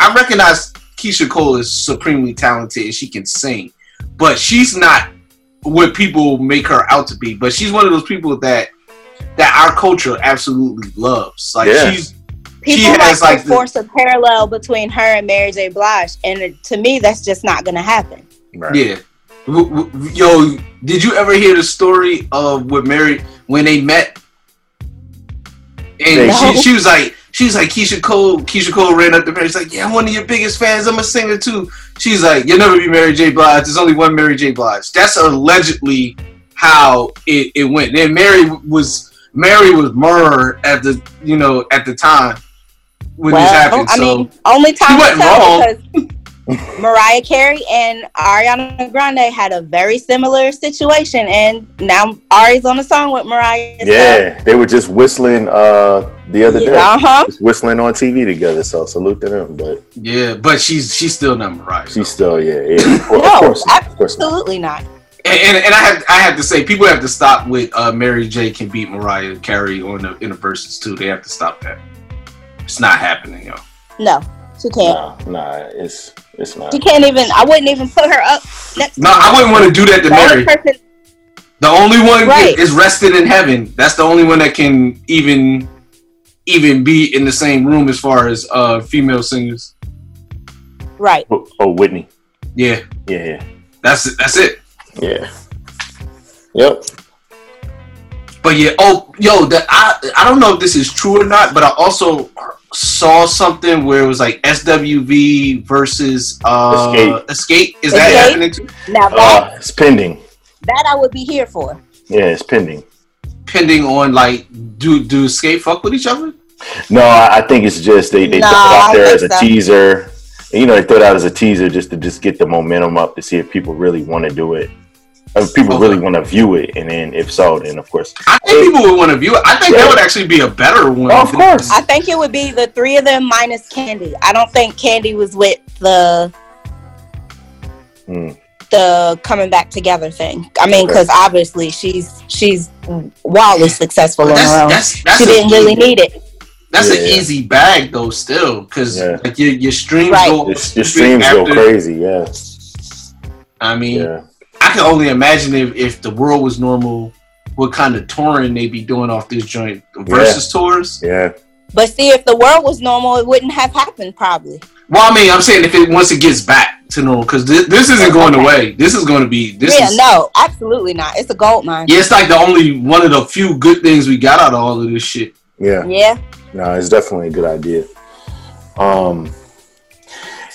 I recognize Keyshia Cole is supremely talented and she can sing, but she's not what people make her out to be. But she's one of those people that that our culture absolutely loves. Like Yeah. she's People she has to like the, force a parallel between her and Mary J. Blige, and to me, that's just not gonna happen. Right. Yeah. W- w- Yo, did you ever hear the story of what Mary when they met? And No. she, she was like, she was like Keyshia Cole. Keyshia Cole ran up to Mary. She's like, "Yeah, I'm one of your biggest fans. I'm a singer too." She's like, "You'll never be Mary J. Blige. There's only one Mary J. Blige." That's allegedly how it, it went. And Mary was Mary was murdered at the you know at the time when this happened. I so mean, only time will wasn't wrong. because Mariah Carey and Ariana Grande had a very similar situation, and now Ari's on a song with Mariah. Yeah, they were just whistling uh the other day. Uh huh. Just whistling on TV together. So salute to them. But yeah, but she's she's still not Mariah. she's still yeah. yeah. Of course, No, of course, not, of course not. Absolutely not. And, and, and I have I have to say, people have to stop with uh, Mary J. can beat Mariah Carey on the in the verses too. They have to stop that. It's not happening, yo. No, she can't. Nah, nah, it's it's not. She can't even. I wouldn't even put her up next. No, to I wouldn't want to do that to The only Mary. person- The only one Right. is rested in heaven. That's the only one that can even even be in the same room as far as uh female singers. Right. Oh, oh, Whitney. Yeah, Yeah, yeah, that's that's it. yeah. Yep. But yeah, oh yo, that I I don't know if this is true or not, but I also saw something where it was like SWV versus uh Xscape. Xscape. Is that Xscape? happening too? Now that Uh, it's pending. that I would be here for. Yeah, it's pending. Pending on like do do Xscape fuck with each other? No, I, I think it's just they, they No, throw it out there as a so. teaser. You know, they throw it out as a teaser just to just get the momentum up to see if people really want to do it. If people Okay. really want to view it, and then if so, then of course. I think people would want to view it. I think Yeah. that would actually be a better one. Oh, of course. I think it would be the three of them minus Kandi. I don't think Kandi was with the Hmm. the coming back together thing. I mean, Okay. because obviously she's she's wildly successful But on her own. that's that's she didn't really need it. That's an easy bag though, still, because Yeah. like your your streams Right. go. Your, your streams go after- crazy. Yeah, I mean, yeah. I can only imagine if if the world was normal, what kind of touring they'd be doing off this joint versus tours. Yeah, But see, if the world was normal, it wouldn't have happened probably. Well, I mean, I'm saying if it once it gets back to normal, because this, this isn't going away. This is going to be this. yeah, is, no, absolutely not. It's a gold mine. Yeah, it's like the only one of the few good things we got out of all of this shit. yeah. Yeah. No, it's definitely a good idea. Um,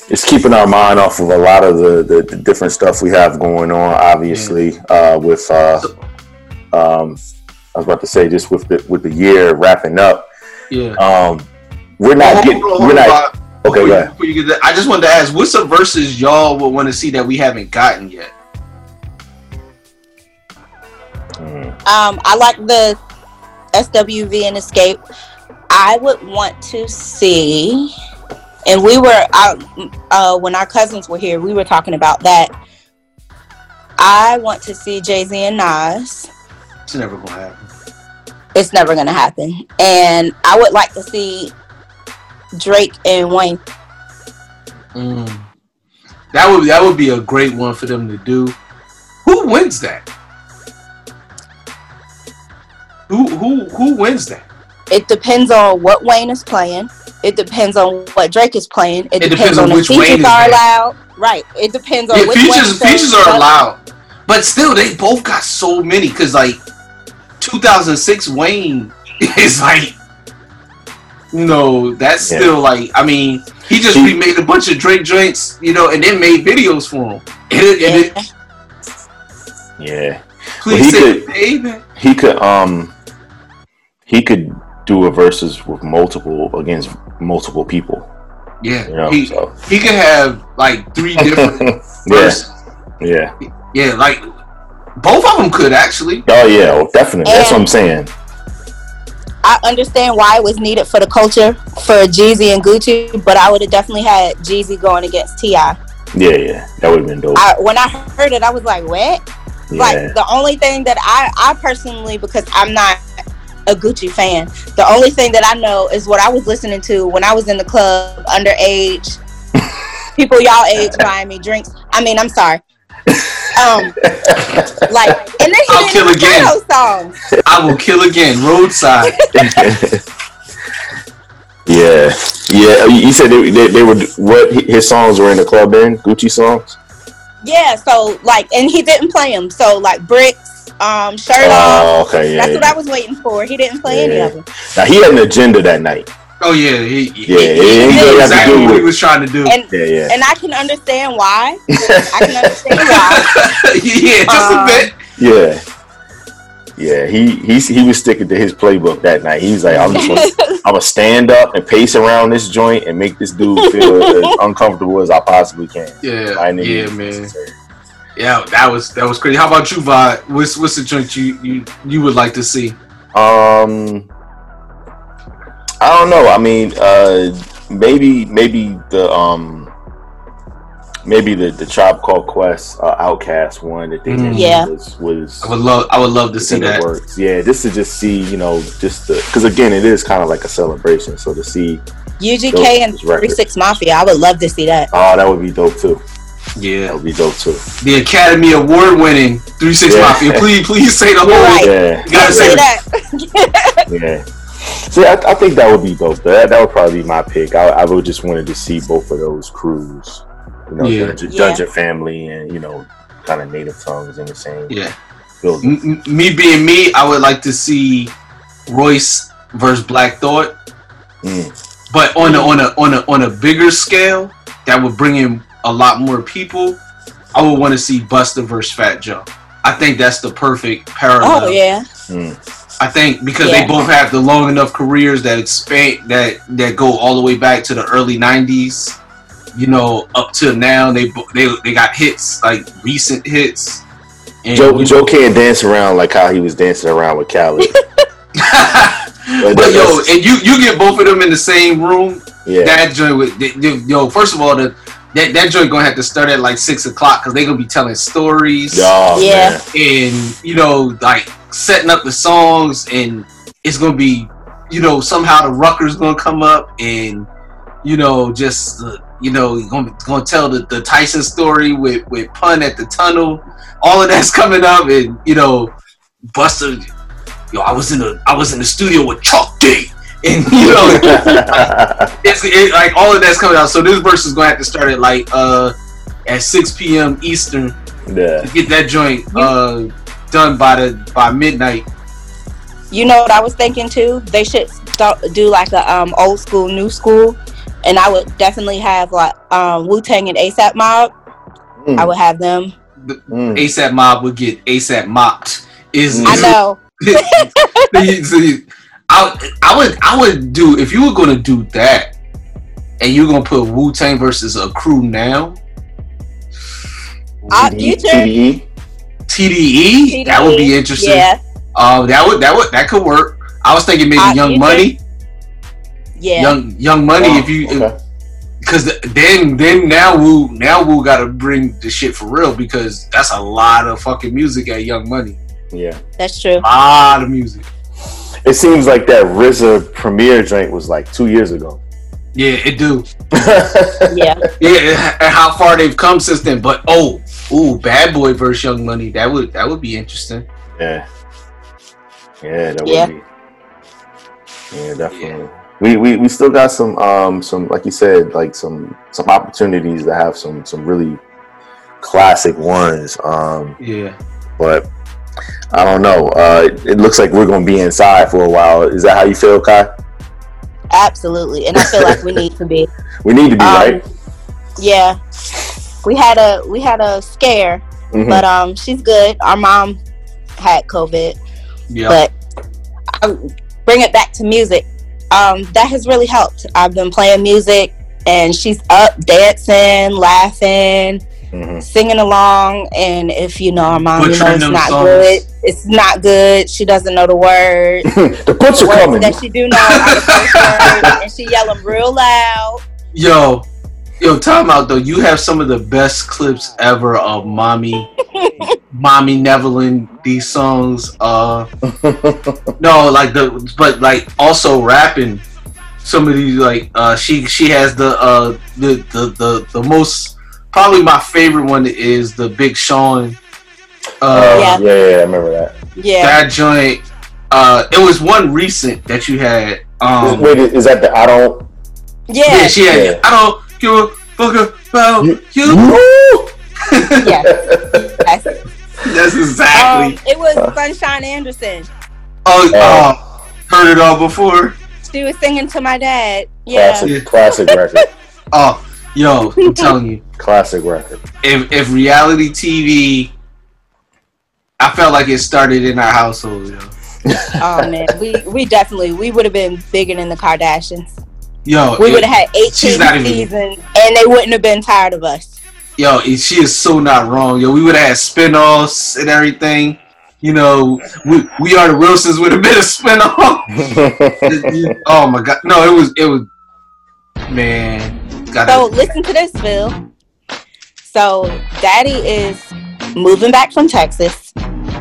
it's keeping our mind off of a lot of the, the, the different stuff we have going on. Obviously, uh, with uh, um, I was about to say just with the with the year wrapping up. Yeah. Um, we're not getting. We're not. on. Okay, Before go you- before you get that, I just wanted to ask, what's the verses y'all would want to see that we haven't gotten yet? Um, I like the SWV and Xscape. I would want to see, and we were out uh, when our cousins were here. We were talking about that. I want to see Jay Z and Nas. It's never gonna happen. It's never gonna happen, and I would like to see Drake and Wayne. Mm. That would that would be a great one for them to do. Who wins that? Who who who wins that? It depends on what Wayne is playing. It depends on what Drake is playing. It, It depends, depends on on, if which Wayne features is are there. allowed. Right. It depends on Yeah, which features Wayne features are allowed, but still they both got so many. Cause like 2006 Wayne is like, you know, that's Yeah. still like. I mean, he just He- remade a bunch of Drake joints, you know, and then made videos for him. And it, and it, Yeah. please he say, could- baby. He could um he could do a versus with multiple against multiple people. Yeah, You know, he so he could have like three different yeah, verses. yeah. Yeah, like both of them could actually. Oh yeah, oh, definitely. That's what I'm saying. I understand why it was needed for the culture for Jeezy and Gucci, but I would have definitely had Jeezy going against Ti. Yeah, yeah. That would have been dope. I, when I heard it, I was like, "What?" yeah. Like the only thing that I, I personally, because I'm not a Gucci fan, the only thing that I know is what I was listening to when I was in the club, underage, people y'all age buying me drinks. I mean, I'm sorry. Um, like, and then he I'll kill again. songs. I will kill again. Roadside. yeah, yeah. You said they, they, they were what his songs were in the club in Gucci songs. Yeah, so like, and he didn't play them. So like, bricks, um, shirt off. Oh, okay, yeah. That's yeah. what I was waiting for. He didn't play any of them. Now he had an agenda that night. Oh yeah, he, he, Yeah, he, he he ain't knew gonna have to exactly do what he was trying to do. And Yeah, yeah. and I can understand why. I can understand why. yeah, just Um, a bit. Yeah. Yeah, he he's, he was sticking to his playbook that night. He was like, "I'm just gonna, I'm gonna stand up and pace around this joint and make this dude feel as uncomfortable as I possibly can." Yeah, By any yeah, man. necessary. Yeah, that was that was crazy. How about you, Vi? What's what's the joint you you you would like to see? Um, I don't know. I mean, uh, maybe maybe the um, maybe the the Tribe Called Quest uh, OutKast one that they Mm. did Yeah. was was I would love I would love to see the that. works. Yeah, just to just see, you know, just the because again, it is kind of like a celebration. So to see, UGK and Those records. Three Six Mafia. I would love to see that. oh, that would be dope too. Yeah, that Yeah, would be dope too. the Academy Award winning Three Six Yeah. Mafia. Please, please say the whole. You're right. Yeah, You gotta say say that. that. yeah. See, I, I think that would be dope. That that would probably be my pick. I, I would just wanted to see both of those crews. You know, Yeah. Dungeon, Yeah. Family and you know, kind of native tongues in the same Yeah, building. M- m- me being me, I would like to see Royce versus Black Thought, Mm. but on a on a on a on a bigger scale that would bring in a lot more people. I would want to see Busta versus Fat Joe. I think that's the perfect parallel. oh yeah. Mm. I think because Yeah. they both have the long enough careers that expand that that go all the way back to the early '90s. You know, up to now, they they they got hits like recent hits. And Joe we- Joe can't dance around like how he was dancing around with Khaled. but yo, and you you get both of them in the same room. yeah, That joint with the- the- yo. First of all, the that that joint gonna have to start at like six o'clock because they gonna be telling stories. oh, Yeah. man. and you know like setting up the songs and it's gonna be you know somehow the rucker's gonna come up and you know just uh, you know gonna, gonna tell the, the tyson story with with pun at the tunnel all of that's coming up and you know Busta yo i was in the i was in the studio with chuck d and you know it's it, like all of that's coming out so this verse is gonna have to start at like uh at 6 p.m eastern yeah. to get that joint uh done by the by midnight. You know what I was thinking too? They should start, do like a um old school, new school, and I would definitely have like um Wu Tang and ASAP Mob. Mm. I would have them. Mm. ASAP Mob would get ASAP mopped. Is I know. See, I, I would I would do if you were gonna do that and you're gonna put Wu Tang versus a crew now. Uh, TDE, Future? TDE? TDE, that would be interesting. Yeah, Um, that would that would that could work. I was thinking maybe Uh, Young Future? Money, yeah. Young Young Money. Oh, if you okay. because then then now Wu now Wu got to bring the shit for real because that's a lot of fucking music at Young Money. yeah. That's true. A lot of music. It seems like that RZA Premier joint was like two years ago. Yeah, it do. Yeah. Yeah, and how far they've come since then. But oh, Ooh, Bad Boy versus Young Money. That would that would be interesting. Yeah. Yeah, that Yeah. would be. Yeah, definitely. We, we we still got some um some like you said like some some opportunities to have some some really classic ones um Yeah. but I don't know uh it looks like we're gonna be inside for a while is that how you feel Kai Absolutely, and I feel like we need to be. we need to be Um, right Yeah, we had a we had a scare, Mhm. but um, she's good. Our mom had COVID, Yeah. but I bring it back to music. Um, that has really helped. I've been playing music, and she's up dancing, laughing, Mhm. singing along. And if you know our mom, you know it's not songs. good. It's not good. She doesn't know the words. the butcher words coming that she do know and she yell them real loud. Yo, yo, time out though. You have some of the best clips ever of mommy, mommy Neverland. These songs, uh, no, like the, but like also rapping. Some of these, like, uh, she she has the uh the the the, the most probably my favorite one is the Big Sean. Uh, yeah. yeah yeah I remember that Yeah. that joint. Uh, it was one recent that you had. Um, wait is that the I don't Yeah. yeah, she had. Yeah. I don't give a fuck about you. yes. yes. That's exactly. Um, it was Sunshine Anderson. oh, uh, heard it all before. She was singing to my dad. Yeah. classic classic record Oh, yo, I'm telling you, classic record if if reality TV, I felt like it started in our household. Yo, Oh man, we we definitely we would have been bigger than the Kardashians. yo We would have had She's 18 not even. seasons, and they wouldn't have been tired of us. Yo, she is so not wrong. Yo, we would have had spin-offs and everything. You know, we we are the Wilsons would have been a spin-off. oh my god, no, it was it was man. Gotta, So listen to this, Phil. So Daddy is moving back from Texas,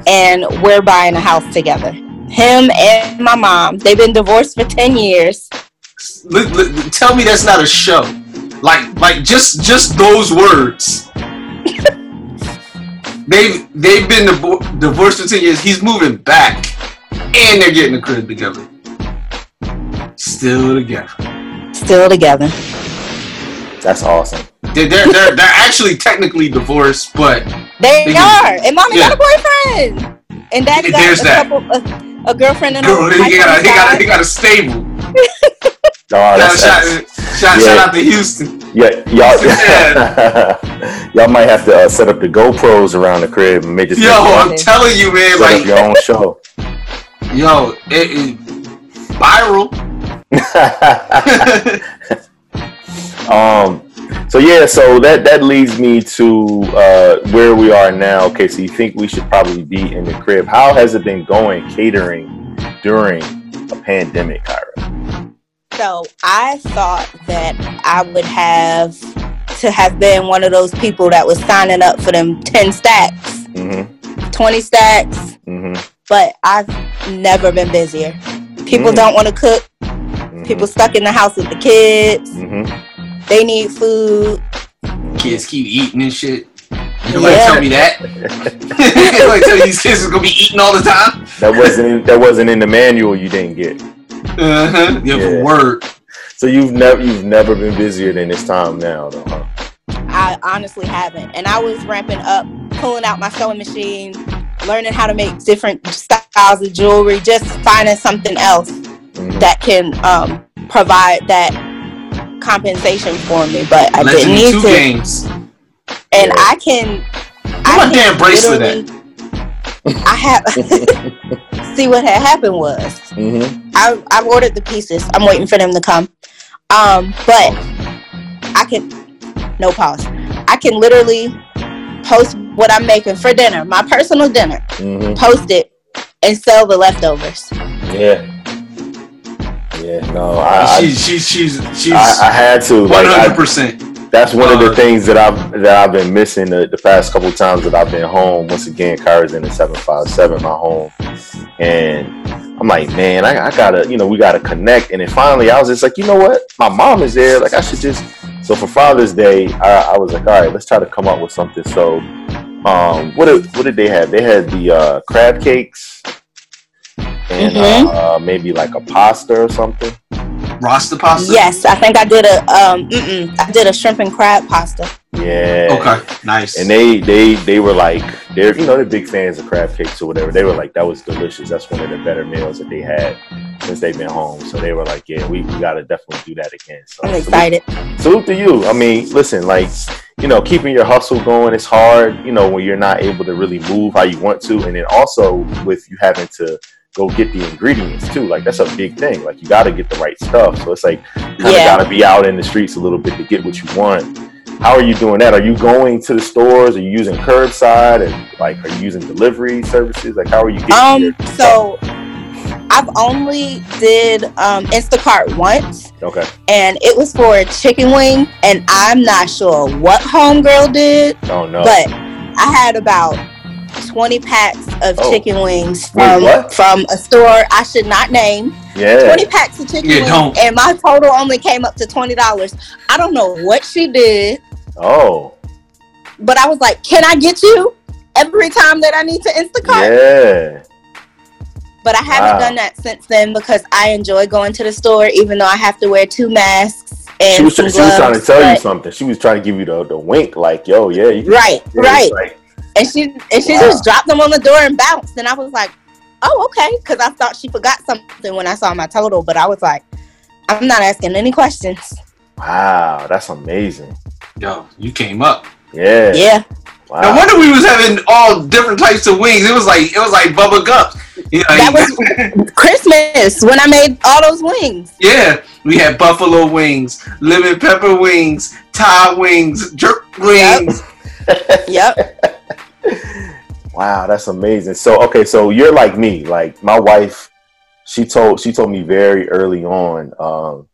and we're buying a house together. Him and my mom. They've been divorced for 10 years. li- li- tell me that's not a show. Like like just just those words. they've they've been divo- divorced for ten years. He's moving back, and they're getting a crib together. Still together. Still together. That's awesome They're they're they're, they're actually technically divorced, but They, They are. can- And mommy yeah. got a boyfriend. And daddy got There's a that. couple a, a girlfriend and a he got a, he got a, he got a stable. Oh, Shout, that's, shout, that's, shout, yeah. shout out to Houston. yeah, y'all, y'all might have to uh, set up the GoPros around the crib and make it Yo, I'm telling you, man, set like up your own show. yo, it, it viral. Um, so yeah, so that that leads me to uh, where we are now. Okay, so you think we should probably be in the crib? How has it been going catering during a pandemic, Kyra? So I thought that I would have to have been one of those people that was signing up for them 10 stacks, Mm-hmm. 20 stacks, Mm-hmm. but I've never been busier. People Mm. don't want to cook. People stuck in the house with the kids. Mm-hmm. They need food. Kids keep eating and shit. You Yeah. tell me that. Nobody tell you these kids is gonna be eating all the time. That wasn't in, that wasn't in the manual. You didn't get. Uh-huh. Yeah, Yeah. word. So you've never you've never been busier than this time now, though, huh? I honestly haven't. And I was ramping up, pulling out my sewing machine, learning how to make different styles of jewelry, just finding something else Mhm. that can um, provide that compensation for me. But I Legend didn't need two to. games. And I can. I my can damn bracelet literally- I have. see what had happened was Mm-hmm. I I've ordered the pieces. I'm waiting for them to come. Um, but I can no pause. I can literally post what I'm making for dinner, my personal dinner. Mm-hmm. Post it and sell the leftovers. Yeah. Yeah. No, I. She, she, she's she's I, I had to. one hundred percent. That's one of the Uh, things that I've that I've been missing the, the past couple times that I've been home. Once again, Kyra's in the seven five seven, my home, and I'm like, man, I, I gotta, you know, we gotta connect. And then finally, I was just like, you know what, my mom is there. Like, I should just. So for Father's Day, I, I was like, all right, let's try to come up with something. So Um, what did, what did they have? They had the uh, crab cakes and Mhm. uh, maybe like a pasta or something. Rasta pasta. Yes, I think I did a um. I did a shrimp and crab pasta. Yeah. Okay. Nice. And they they they were like they're you know they're big fans of crab cakes or whatever. They were like that was delicious. That's one of the better meals that they had since they've been home. So they were like, yeah, we, we got to definitely do that again. So I'm salute- excited. salute to you. I mean, listen, like, you know, keeping your hustle going is hard, you know, when you're not able to really move how you want to. And then also with you having to go get the ingredients too. Like, that's a big thing. Like, you got to get the right stuff. So it's like, kind of Yeah. got to be out in the streets a little bit to get what you want. How are you doing that? Are you going to the stores? Are you using curbside? And like, are you using delivery services? Like, how are you getting Um, your so I've only did um Instacart once, Okay. and it was for a chicken wing, and I'm not sure what homegirl did, Oh, no. but I had about 20 packs of Oh. chicken wings from what? from a store I should not name. yeah. 20 packs of chicken Yeah, wings, don't. and my total only came up to twenty dollars. I don't know what she did, Oh, but I was like, "Can I get you?" Every time that I need to Instacart, yeah. but I haven't Wow. done that since then because I enjoy going to the store, even though I have to wear two masks and She was, some she was trying to gloves, tell you something. She was trying to give you the, the wink, like, yo, yeah. You can- Right, yeah, right. Like, And she and she Wow. just dropped them on the door and bounced, and I was like, "Oh, okay," because I thought she forgot something when I saw my total, but I was like, "I'm not asking any questions." wow, that's amazing. Yo, you came up. Yeah. Yeah, Wow. No wonder we was having all different types of wings. It was like it was like Bubba Gump. You know, that was Christmas when I made all those wings. yeah. We had buffalo wings, lemon pepper wings, Thai wings, jerk wings. Yep. Wow, that's amazing. So okay, so you're like me. Like my wife, she told she told me very early on, um,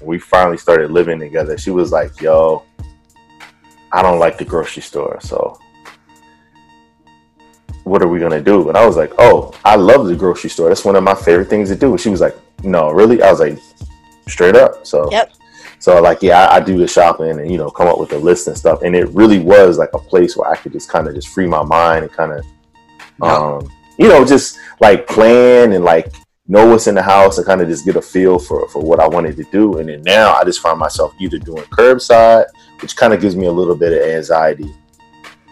we finally started living together, she was like, Yo, I don't like the grocery store, so what are we gonna do? And I was like, Oh, I love the grocery store. That's one of my favorite things to do. And she was like, No, really? I was like, straight up. So Yep. So like yeah, I, I do the shopping and you know come up with a list and stuff, and it really was like a place where I could just kind of just free my mind and kind of, um, you know, just like plan and like know what's in the house and kind of just get a feel for for what I wanted to do. And then now I just find myself either doing curbside, which kind of gives me a little bit of anxiety,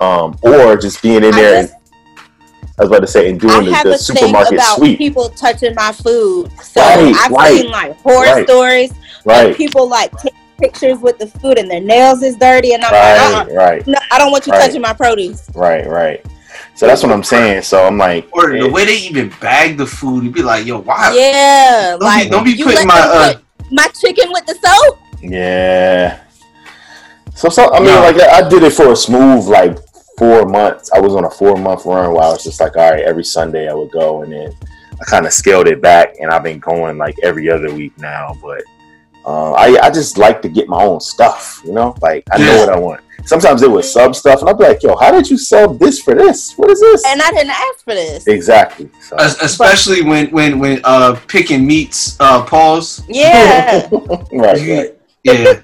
um, or just being in I there. just- and, I was about to say and I doing the, have the a thing supermarket about sweep. people touching my food. So Right, I've right, seen like horror right. stories. Right. People like take pictures with the food and their nails is dirty, and I'm like, Right, uh-uh. right, no, I don't want you Right. touching my produce. right, right. So that's what I'm saying. So I'm like, Or the eh, way they even bag the food, you'd be like, yo, why? Yeah, Don't like be, don't be you putting my uh, put my chicken with the soap. Yeah. So, so I mean, No. like I did it for a smooth like four months. I was on a four month run where I was just like, all right, every Sunday I would go, and then I kind of scaled it back, and I've been going like every other week now. But uh, I I just like to get my own stuff, you know. Like I know what I want. Sometimes it was sub stuff, and I'd be like, yo, how did you sub this for this? What is this? And I didn't ask for this. Exactly. So, especially when when when uh picking meats uh pause. Yeah. right, right. Yeah,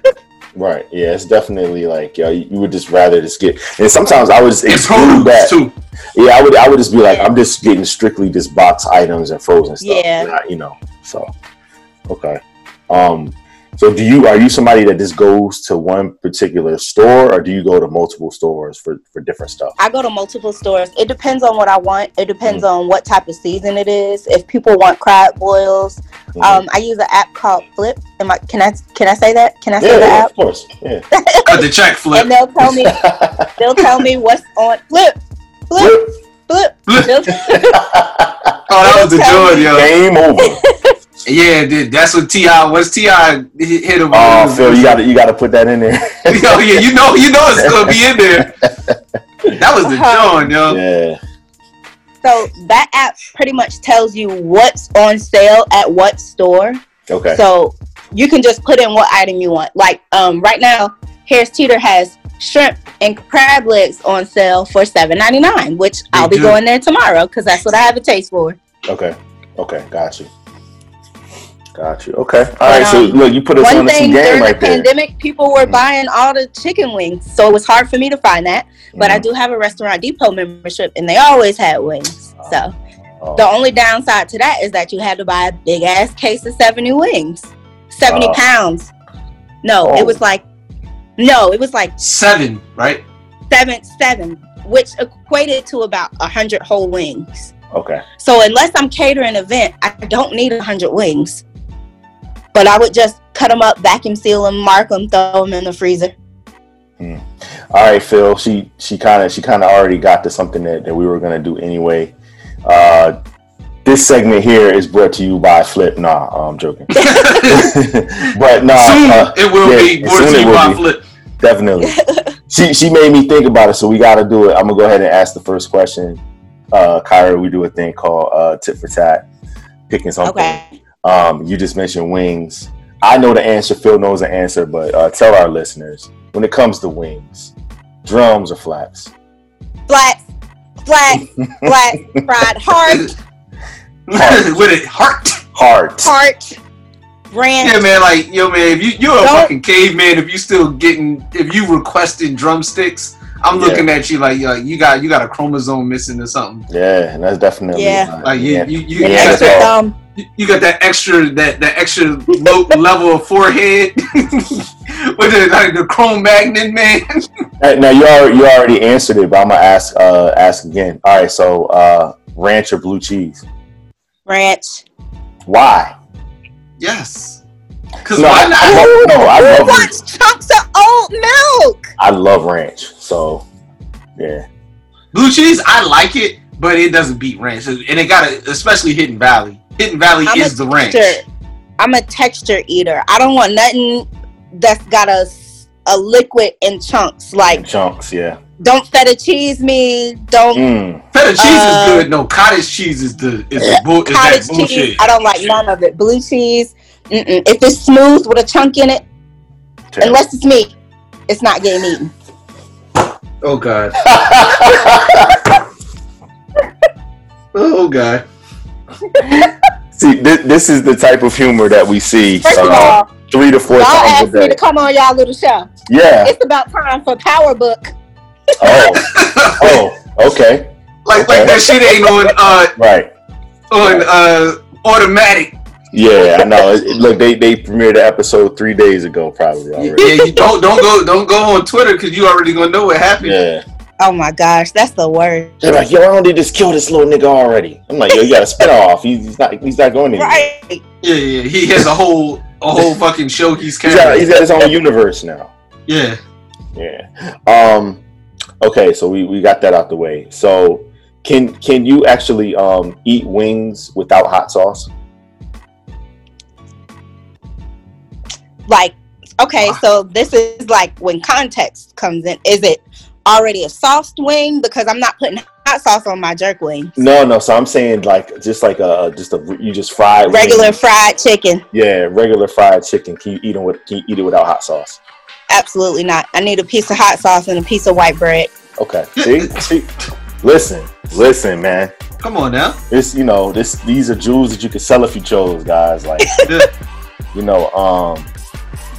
Right. Yeah, it's definitely like yo, you, you would just rather just get and sometimes I would just exclude that. too. Yeah, I would I would just be like, I'm just getting strictly just box items and frozen stuff. Yeah. not, you know. So okay. Um so do you are you somebody that just goes to one particular store or do you go to multiple stores for, for different stuff? I go to multiple stores. It depends on what I want. It depends Mm. on what type of season it is. If people want crab boils, Mhm. um, I use an app called Flip. Am I can I can I say that? Can I say yeah, the yeah, app? of course. Yeah. Cut the check flip. And they'll tell me they'll tell me what's on Flip. Flip. Flip. They'll- Oh, that was the joy, yo. Game over. Yeah, dude, that's what Ti. What's Ti hit hit him? Oh with? Phil, you gotta you gotta put that in there. Yo, yeah, you know, you know, it's gonna be in there. That was the joy, yo. yeah. So that app pretty much tells you what's on sale at what store. Okay. So you can just put in what item you want. Like um, right now, Harris Teeter has shrimp and crab legs on sale for seven ninety nine, which They I'll be do. going there tomorrow because that's what I have a taste for. Okay. Okay. Got you. Got you. Okay. All But, right. So um, look, you put us One on to some thing game during right the there. pandemic, people were buying all the chicken wings, so it was hard for me to find that. But Mm. I do have a Restaurant Depot membership, and they always had wings. So Oh. the only downside to that is that you had to buy a big ass case of seventy wings, seventy Oh. pounds. No, Oh. it was like, no, it was like Seven, right? seven, seven, which equated to about a hundred whole wings. Okay. So unless I'm catering an event, I don't need a hundred wings. But I would just cut them up, vacuum seal them, mark them, throw them in the freezer. All right, Phil. She she kind of she kind of already got to something that, that we were gonna do anyway. Uh, this segment here is brought to you by Flip. Nah, I'm joking. but nah, Soon uh, it will yeah, be brought soon to it you will by be. Flip. Definitely. she she made me think about it, so we got to do it. I'm gonna go ahead and ask the first question. Uh, Kyra, we do a thing called uh, tit for tat, picking something. Okay. Um, you just mentioned wings. I know the answer. Phil knows the answer, but uh, tell our listeners when it comes to wings, drums or flats. Flats, flats, flats, fried heart, With it heart. Heart. heart, ranch. Yeah, man. Like, yo, man. If you you're a Don't- fucking caveman, if you still getting, if you requesting drumsticks, I'm Yeah. looking at you like, like you got you got a chromosome missing or something. Yeah, that's definitely Yeah. Like you, yeah. you, you, Yeah, you, that's got Extra that, thumb. you got that extra that that extra low level of forehead with the like the chrome magnet, man. Hey, Now you already, you already answered it, but I'm gonna ask uh, ask again. All right, so uh, ranch or blue cheese? Ranch. Why? Yes. Cause No, why I, not? I love, no, I Who love wants chunks of oat milk? I love ranch. So yeah, Blue cheese, I like it, but it doesn't beat ranch, and it got to especially Hidden Valley. Hidden Valley I'm is a the ranch. texture. I'm a texture eater. I don't want nothing that's got a a liquid in chunks. Like chunks. Yeah. don't feta cheese me. Don't Mm. Feta cheese Uh, is good. No, cottage cheese is the is the bull, is that cottage bullshit. cheese. I don't like none of it. Blue cheese. Mm-mm. If it's smooth with a chunk in it, unless it's meat, it's not getting eaten. Oh god. oh god. See, this, this is the type of humor that we see First of uh, all, three to four y'all times asked a me to come on y'all little show. Yeah. It's about time for Power Book. Oh. oh. Okay. Like Okay. like that shit ain't on uh Right. on uh automatic. Yeah, I know. It- it- look, they they premiered the episode three days ago, probably already. Yeah, you don't don't go don't go on Twitter because you already gonna know what happened. Yeah. Oh my gosh, that's the worst. They're like, yo, why don't they just kill this little nigga already? I'm like, yo, you got a spin off. He's, he's not he's not going anywhere. Right. Yeah, yeah. He has a whole a whole fucking show he's He's got, he's got his own universe now. Yeah. Yeah. Um. Okay, so we, we got that out the way. So can can you actually um eat wings without hot sauce? Like, okay, so this is like when context comes in. Is it already a sauced wing? Because I'm not putting hot sauce on my jerk wing. No, no. So I'm saying like just like a just a you just fried Regular wings. fried chicken. Yeah, regular fried chicken. Can you eat them with? Can you eat it without hot sauce? Absolutely not. I need a piece of hot sauce and a piece of white bread. Okay. See, see. Listen, listen, man. Come on now. This, you know, this these are jewels that you could sell if you chose, guys. Like, you know, um,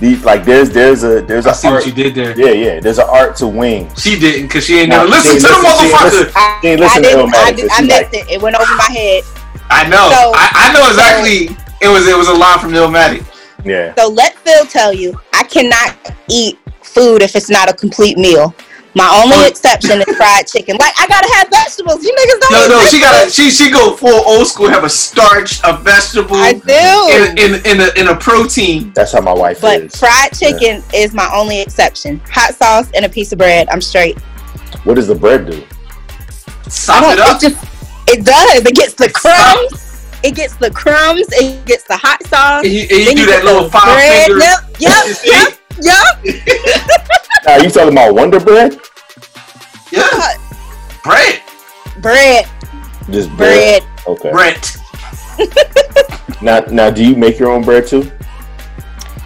these like there's there's a there's I a see art, what you did there. yeah yeah there's an art to wings. She didn't because she ain't No, never she listen to the listen- she motherfucker. I, She ain't I listen to didn't. I, did, I missed like- it. It went over my head. I know. So- I, I know exactly. It was it was a line from Illmatic. Yeah. So let Phil tell you, I cannot eat food if it's not a complete meal. My only Oh. exception is fried chicken. Like I gotta have vegetables. You niggas don't. No, eat no, she got vegetables. she she go full old school. Have a starch, a vegetable, I do. in in in a, in a protein. That's how my wife But is. fried chicken is my only exception. Hot sauce and a piece of bread. I'm straight. What does the bread do? Sop it up. It just. It does. It gets the crumbs. It gets the crumbs. It gets the hot sauce. And you, and you do get that little the five bread. finger. Yep. Yep. Yep. Yep. Now you talking about Wonder Bread? Yeah. Bread. Bread. Just bread. Bread. Okay. Brent. Now now do you make your own bread too?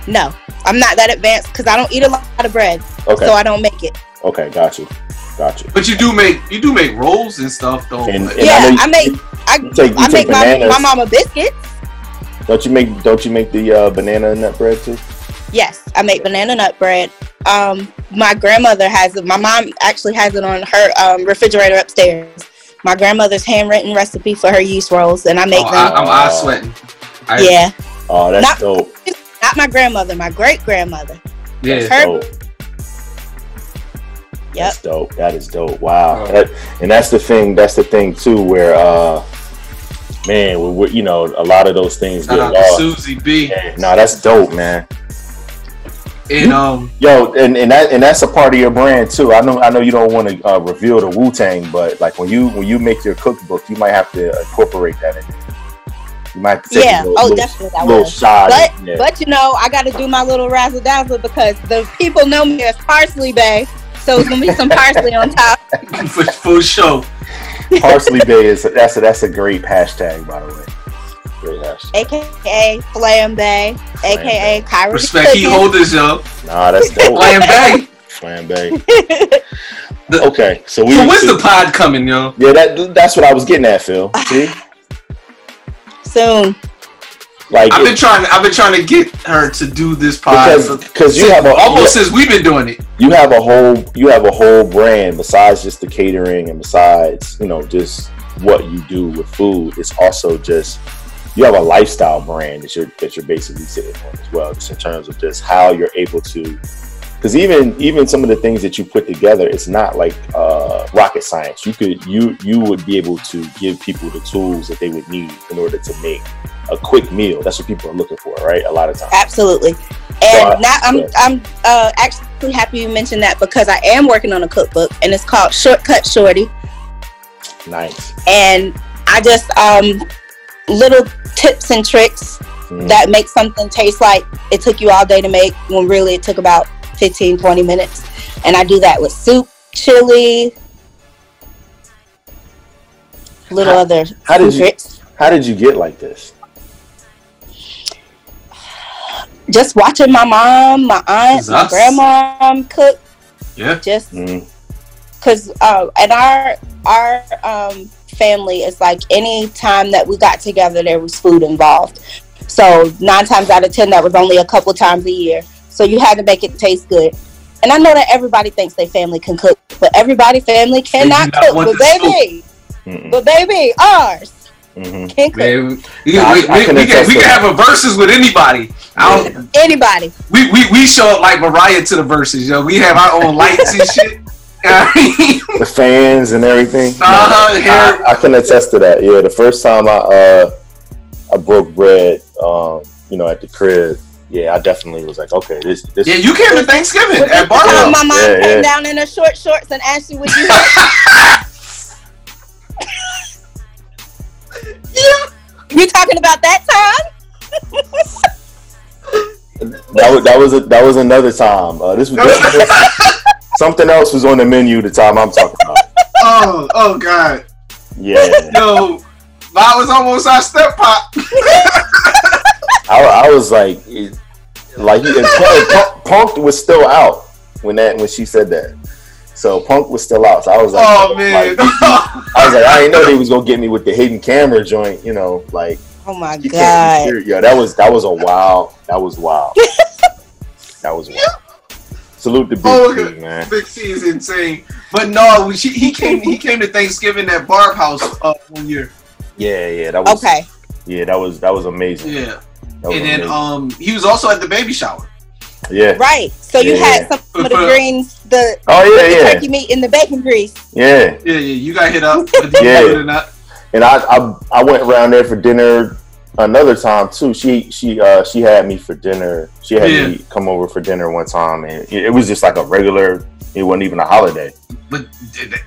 No, I'm not that advanced because I don't eat a lot of bread, Okay. so I don't make it. okay, got you. Got you. But you do make you do make rolls and stuff though. And- and yeah, know you- I make I, you take- you I take make my, my mama biscuits. Don't you make don't you make the uh, banana nut bread too? Yes, I make banana nut bread. Um, my grandmother has it. My mom actually has it on her um, refrigerator upstairs. My grandmother's handwritten recipe for her yeast rolls, and I make Oh, them. I, I'm eye sweating. I, yeah, Oh, that's Not- dope. not my grandmother, my great grandmother. yeah. Her- Dope. Yep. That's dope. That is dope. Wow. Oh. That- and that's the thing. That's the thing too, where uh, man, we, we, you know, a lot of those things get Shout out to lost. Susie B. Yeah, no, that's dope, man. And um, Yo, and, and that and that's a part of your brand too. I know I know you don't want to uh, reveal the Wu Tang, but like when you when you make your cookbook, you might have to incorporate that in. You might have to take Yeah. a little, Oh, little, definitely. I little will. shot. But in there. but you know, I got to do my little razzle dazzle because the people know me as Parsley Bay, so it's gonna be some parsley on top. for, for sure. Parsley Bay is that's a, that's a great hashtag by the way. Great hashtag. aka Flam Bay, aka Kyrie. Respect he holders, yo. Nah, that's dope. Flam Bay. Flambe. okay, so we. So when's the pod coming, yo? Yeah, that that's what I was getting at, Phil. See, Soon. like I've been trying. I've been trying to get her to do this pod because for- because you have a almost you, since we've been doing it. you have a whole you have a whole brand besides just the catering and besides you know just what you do with food. It's also just you have a lifestyle brand that you're that you're basically sitting on as well, just in terms of just how you're able to. Because even even some of the things that you put together, it's not like uh, rocket science. You could you you would be able to give people the tools that they would need in order to make a quick meal. That's what people are looking for, right? A lot of times. Absolutely. And now I'm Yeah. I'm uh, actually happy you mentioned that because I am working on a cookbook and it's called Shortcut Shorty. Nice. And I just um little tips and tricks Mm. that make something taste like it took you all day to make when really it took about 15 20 minutes. And I do that with soup, chili, little How- other how did food you- How did you get like this? Just watching my mom, my aunt, my grandma cook Yeah. just Mm. because uh, and our our um, family is like any time that we got together there was food involved. So nine times out of ten that was only a couple times a year. So you had to make it taste good. And i know that everybody thinks their family can cook but everybody family cannot cook. but baby but baby ours Mhm. can cook. Man, we, I- we, we, can we, can, we can have a Verzuz with anybody. I don't, anybody. we, we, we show up like Mariah to the Verzuz, yo. We have our own lights and shit. I mean, The fans and everything. Uh-huh, hair. I, I can attest to that. Yeah, the first time I uh I broke bread, um, you know, at the crib. Yeah, I definitely was like, okay, this this. yeah, you came to Thanksgiving Was at this the Barlow. my mom Yeah, came yeah. down in her short shorts and asked you would you help you talking about that time That was that was a, that was another time. Uh, this was this was- something else was on the menu the time I'm talking about. Oh, oh God. Yeah, Yo, that was almost our step pop. I, I was like, it- like, and Punk, Punk, Punk was still out when that when she said that. So Punk was still out. So I was like, Oh man. like, I was like, I didn't know they was gonna get me with the hidden camera joint. You know, like oh my you can't be god serious. Yeah, that was that was a wow. That was wild. that was wild. Salute to Big Oh, C, man. Big C is insane. But no, she, he came. He came to Thanksgiving at Barb House uh, one year. Yeah, yeah, that was okay Yeah, that was that was amazing. Yeah, was and then amazing. um, he was also at the baby shower. yeah. right so you Yeah. had some of the greens the, Oh yeah, the yeah, turkey meat in the bacon grease yeah. Yeah, yeah, you got hit up. Yeah. or not. And I, I I went around there for dinner another time too. She she uh she had me for dinner. She had Yeah. me come over for dinner one time, and it, it was just like a regular. It wasn't even a holiday. But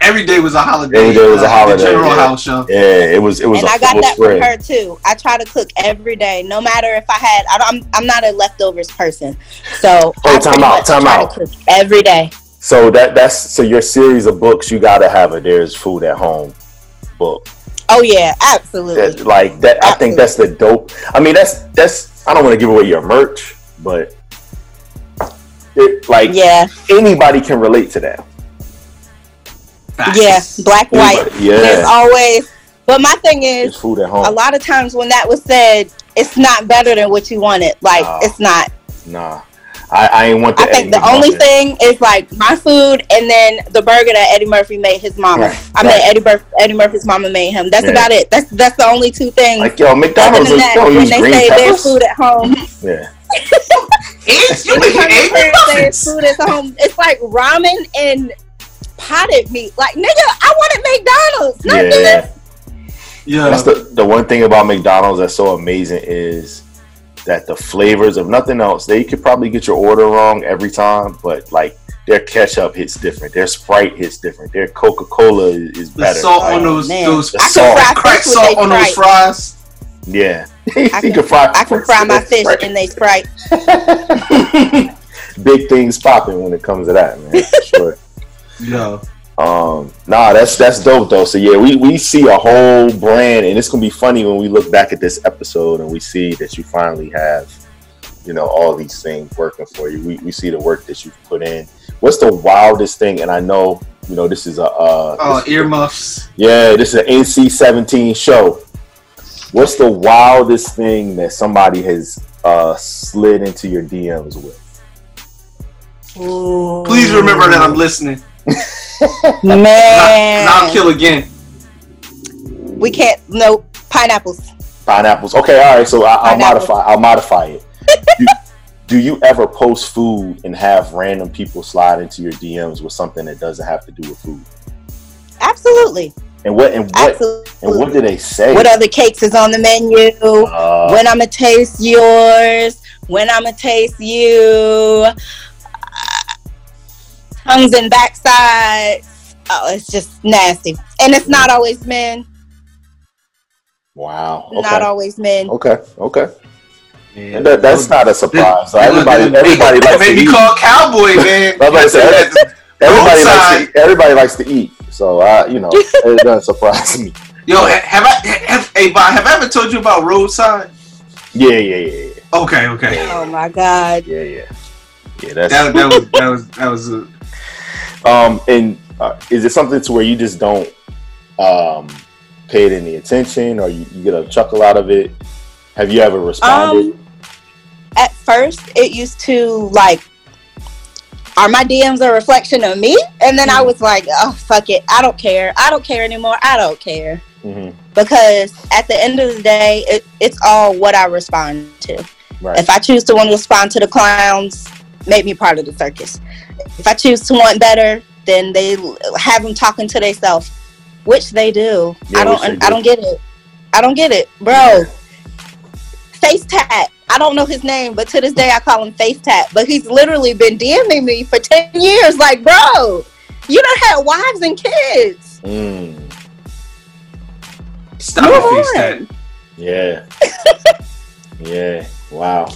every day was a holiday. Every day was a uh, at the holiday, General yeah. House show. Yeah, it was it was and a I got that spread. from her too. I try to cook every day, no matter if I had. I don't, I'm I'm not a leftovers person, so Oh, I time out, time out. every day. So that that's so your series of books. You got to have a "There's Food at Home" book. Oh yeah, absolutely. That, like that, I think that's the dope. I mean, that's that's. I don't want to give away your merch, but it, like Yeah, anybody can relate to that. Facts. yeah, black white. Anybody- yeah. There's always. But my thing There's is, food at a lot of times when that was said, it's not better than what you wanted. Like No. it's not. Nah, I, I ain't want the I think Eddie the only McMuffin. thing is like my food and then the burger that Eddie Murphy made his mama. Right, I mean. Eddie, Bur- Eddie Murphy's mama made him. That's Yeah. about it. That's that's the only two things. Like yo, McDonald's is- that, don't when they say there's peppers. food at home, Yeah, Eggs? You Every making time they egg say there's McMuffins? food at home, it's like ramen and potted meat. Like nigga, I wanted McDonald's, not yeah. this. Yeah. That's the the one thing about McDonald's that's so amazing is that the flavors of nothing else. They could probably get your order wrong every time, but like their ketchup hits different, their Sprite hits different, their Coca Cola is, is The better. salt Like, on those man. those The I salt. fry crack salt on those fries. Yeah, I can, can fry. I can fry my fish Sprite. in they Sprite. Big things popping when it comes to that, man. For sure. Yeah. Um, nah, that's that's dope though. So yeah, we we see a whole brand, and it's gonna be funny when we look back at this episode and we see that you finally have, you know, all these things working for you. We we see the work that you've put in. What's the wildest thing? And I know, you know, this is a uh, Oh, this- earmuffs. yeah, this is an NC seventeen show. What's the wildest thing that somebody has uh slid into your DMs with? Please remember that I'm listening. Man, I'll kill again. we can't. No pineapples. Pineapples. Okay, all right. So I, I'll modify. I'll modify it. do, do you ever post food and have random people slide into your DMs with something that doesn't have to do with food? Absolutely, And what and what absolutely. and what do they say? What other cakes is on the menu? Uh, when I'ma taste yours? When I'ma taste you? Tongues and backsides. Oh, it's just nasty, and it's not always men. wow. Not always men. Okay. Okay. Yeah. And that, that's not a surprise. So everybody, that- everybody likes to made me eat. call cowboy, man. I was about to say, Everybody likes, to, everybody likes to eat. So I, you know, it doesn't surprise me. Yo, have I, have, hey, Bob, have I ever told you about roadside? Yeah, yeah, yeah, yeah, Okay, okay. Oh my god. yeah, yeah. Yeah, that's That, that was that was that was. Uh, Um, and uh, is it something to where you just don't um pay it any attention, or you, you get a chuckle out of it? Have you ever responded? Um, at first, it used to like, are my DMs a reflection of me? And then I Mm-hmm. was like, oh fuck it, I don't care. I don't care anymore. I don't care hmm because at the end of the day, it, it's all what I respond to. Right. If I choose to want to respond to the clowns, make me part of the circus. If I choose to want better, then they have them talking to themselves, which they do. Yeah, I don't. which they I do. don't get it. I don't get it, bro. Face Tat. I don't know his name, but to this day I call him Face Tat. But he's literally been DMing me for ten years. Like, bro, you don't have wives and kids. Mm, stop Move your face on. that. yeah. yeah. Wow.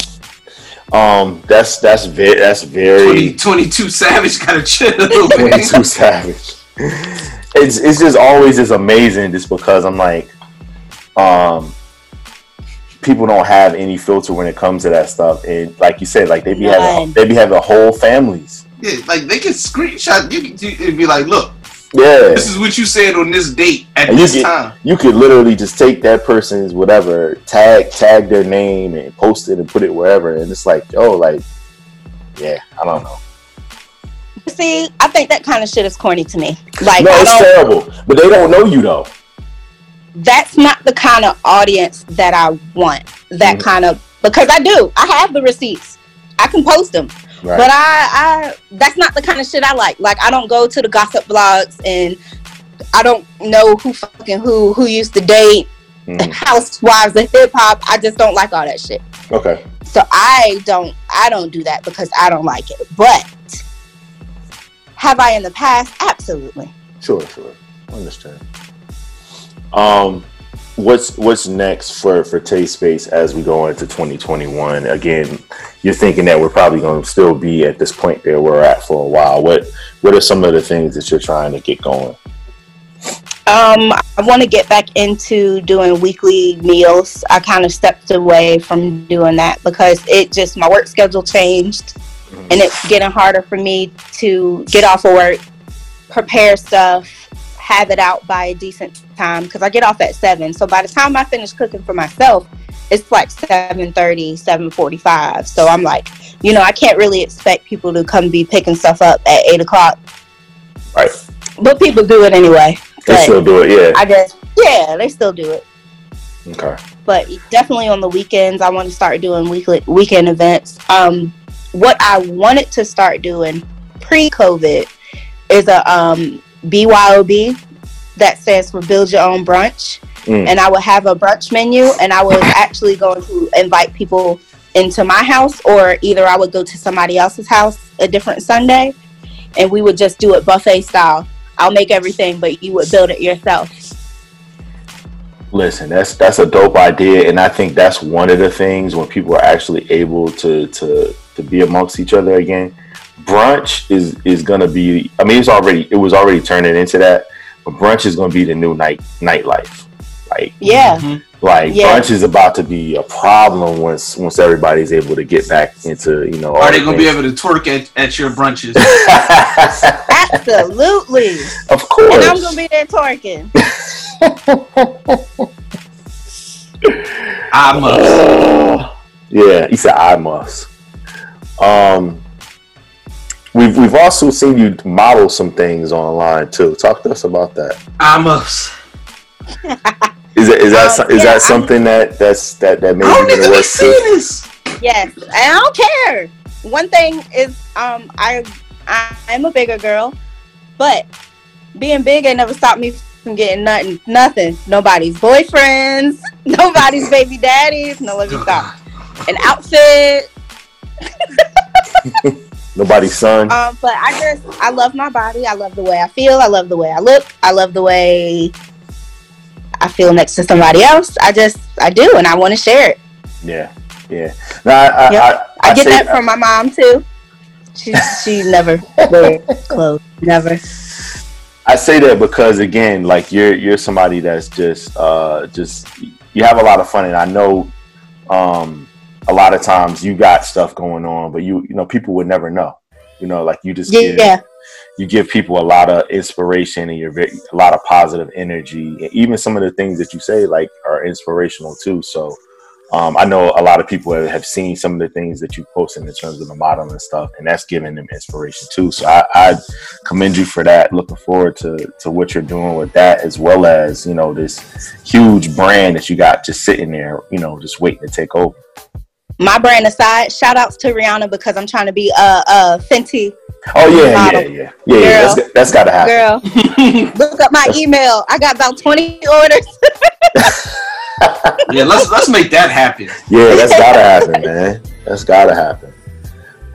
Um, that's that's very that's 20, very 22 Savage gotta chill, man. twenty two savage. It's it's just always just amazing, just because I'm like, um, people don't have any filter when it comes to that stuff, and like you said, like they be having None. they be having whole families. Yeah, like they can screenshot. You can be like, look, Yeah, this is what you said on this date at And you this time. you could literally just take that person's whatever tag tag their name and post it and put it wherever and it's like oh like yeah i don't know See, I think that kind of shit is corny to me. Like, no it's terrible but they don't know you though that's not the kind of audience that I want. That Mhm. kind of because I do. I have the receipts. I can post them. Right But I, I that's not the kind of shit I like. Like I don't go to the gossip blogs and I don't know who fucking who who used to date Mhm. housewives of hip hop. I just don't like all that shit. okay So I don't I don't do that because I don't like it. But have I in the past? Absolutely. sure sure understand um what's what's next for for taste space as we go into 2021 again you're thinking that we're probably going to still be at this point there we're at for a while. What what are some of the things that you're trying to get going? Um, I want to get back into doing weekly meals. I kind of stepped away from doing that because it just my work schedule changed, and it's getting harder for me to get off of work, prepare stuff, have it out by a decent time because I get off at seven. So by the time I finish cooking for myself, it's like 7.30 7.45 so i'm like you know i can't really expect people to come be picking stuff up at 8 o'clock Right. but people do it anyway They But still do it, yeah. i guess yeah they still do it Okay. but definitely on the weekends i want to start doing weekly weekend events um what i wanted to start doing pre-covid is a um byob that stands for build your own brunch Mm. and i would have a brunch menu and i was actually going to invite people into my house or either i would go to somebody else's house a different sunday and we would just do it buffet style i'll make everything but you would build it yourself Listen, that's that's a dope idea, and I think that's one of the things when people are actually able to to to be amongst each other again. Brunch is is gonna be. I mean, it's already it was already turning into that, but brunch is gonna be the new night nightlife. Like yeah like Yeah. brunch is about to be a problem once once everybody's able to get back into you know. Are they gonna be able to twerk at, at your brunches? absolutely Of course. and i'm gonna be there twerking I must. yeah, he said I must. Um, we've we've also seen you model some things online too. Talk to us about that. I must. Is that is that Um, is yeah, that something that that's that that I made don't you need gonna to work too? this. Yes, and I don't care. One thing is, um, I, I I'm a bigger girl, but being big ain't never stopped me from getting nothing, nothing. Nobody's boyfriends, nobody's baby daddies. No, let me stop. An outfit. Nobody's son. Um, but I just I love my body. I love the way I feel. I love the way I look. I love the way I feel next to somebody else. I just I do, and I want to share it. Yeah, yeah. No, I I, Yep. I, I, get say- that from my mom too. She she never wear clothes. Never. I say that because again, like you're you're somebody that's just uh just you have a lot of fun, and I know um a lot of times you got stuff going on, but you you know people would never know. You know, like you just give, Yeah. you give people a lot of inspiration, and you're very a lot of positive energy. And even some of the things that you say like are inspirational too. So. Um, I know a lot of people have, have seen some of the things that you posted in terms of the modeling stuff, and that's giving them inspiration too. So I, I commend you for that. Looking forward to to what you're doing with that, as well as you know this huge brand that you got just sitting there, you know, just waiting to take over. My brand aside, shout outs to Rihanna because I'm trying to be a, a Fenty Oh yeah, yeah, Model. yeah, yeah, yeah. That's, that's got to happen. girl. Look up my email. I got about 20 orders. Yeah, let's let's make that happen. Yeah, that's got to happen, man. That's got to happen.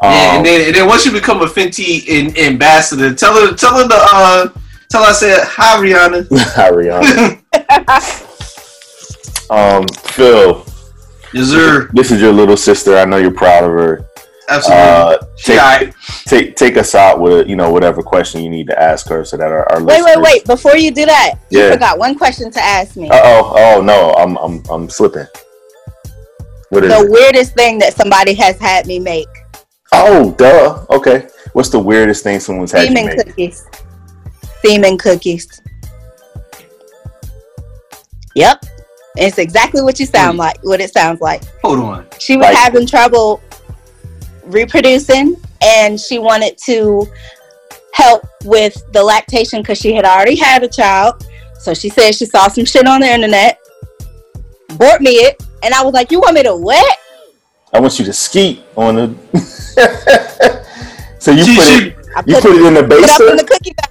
Yeah, Um, and then and then once you become a Fenty in, ambassador, tell her tell her the uh tell her I said hi Rihanna. Hi, Rihanna. um, Phil, Yes, sir. this is your little sister. I know you're proud of her. Absolutely. Uh, take, alright. take take us out with you know whatever question you need to ask her, so that our, our wait, listeners. wait, wait. Before you do that, you forgot one question to ask me. Uh oh, oh no, I'm I'm I'm slipping. What is the it? weirdest thing that somebody has had me make. Oh, duh. Okay. What's the weirdest thing someone's had you Semen make? cookies. Semen cookies. Yep. It's exactly what you sound like, what it sounds like. Hold on. She was Like- having trouble reproducing and she wanted to help with the lactation because she had already had a child. So she said she saw some shit on the internet, bought me it, and I was like, You want me to what? I want you to skeet on the. so you She- put she- it. I You put, put it in the it up in the cookie bag.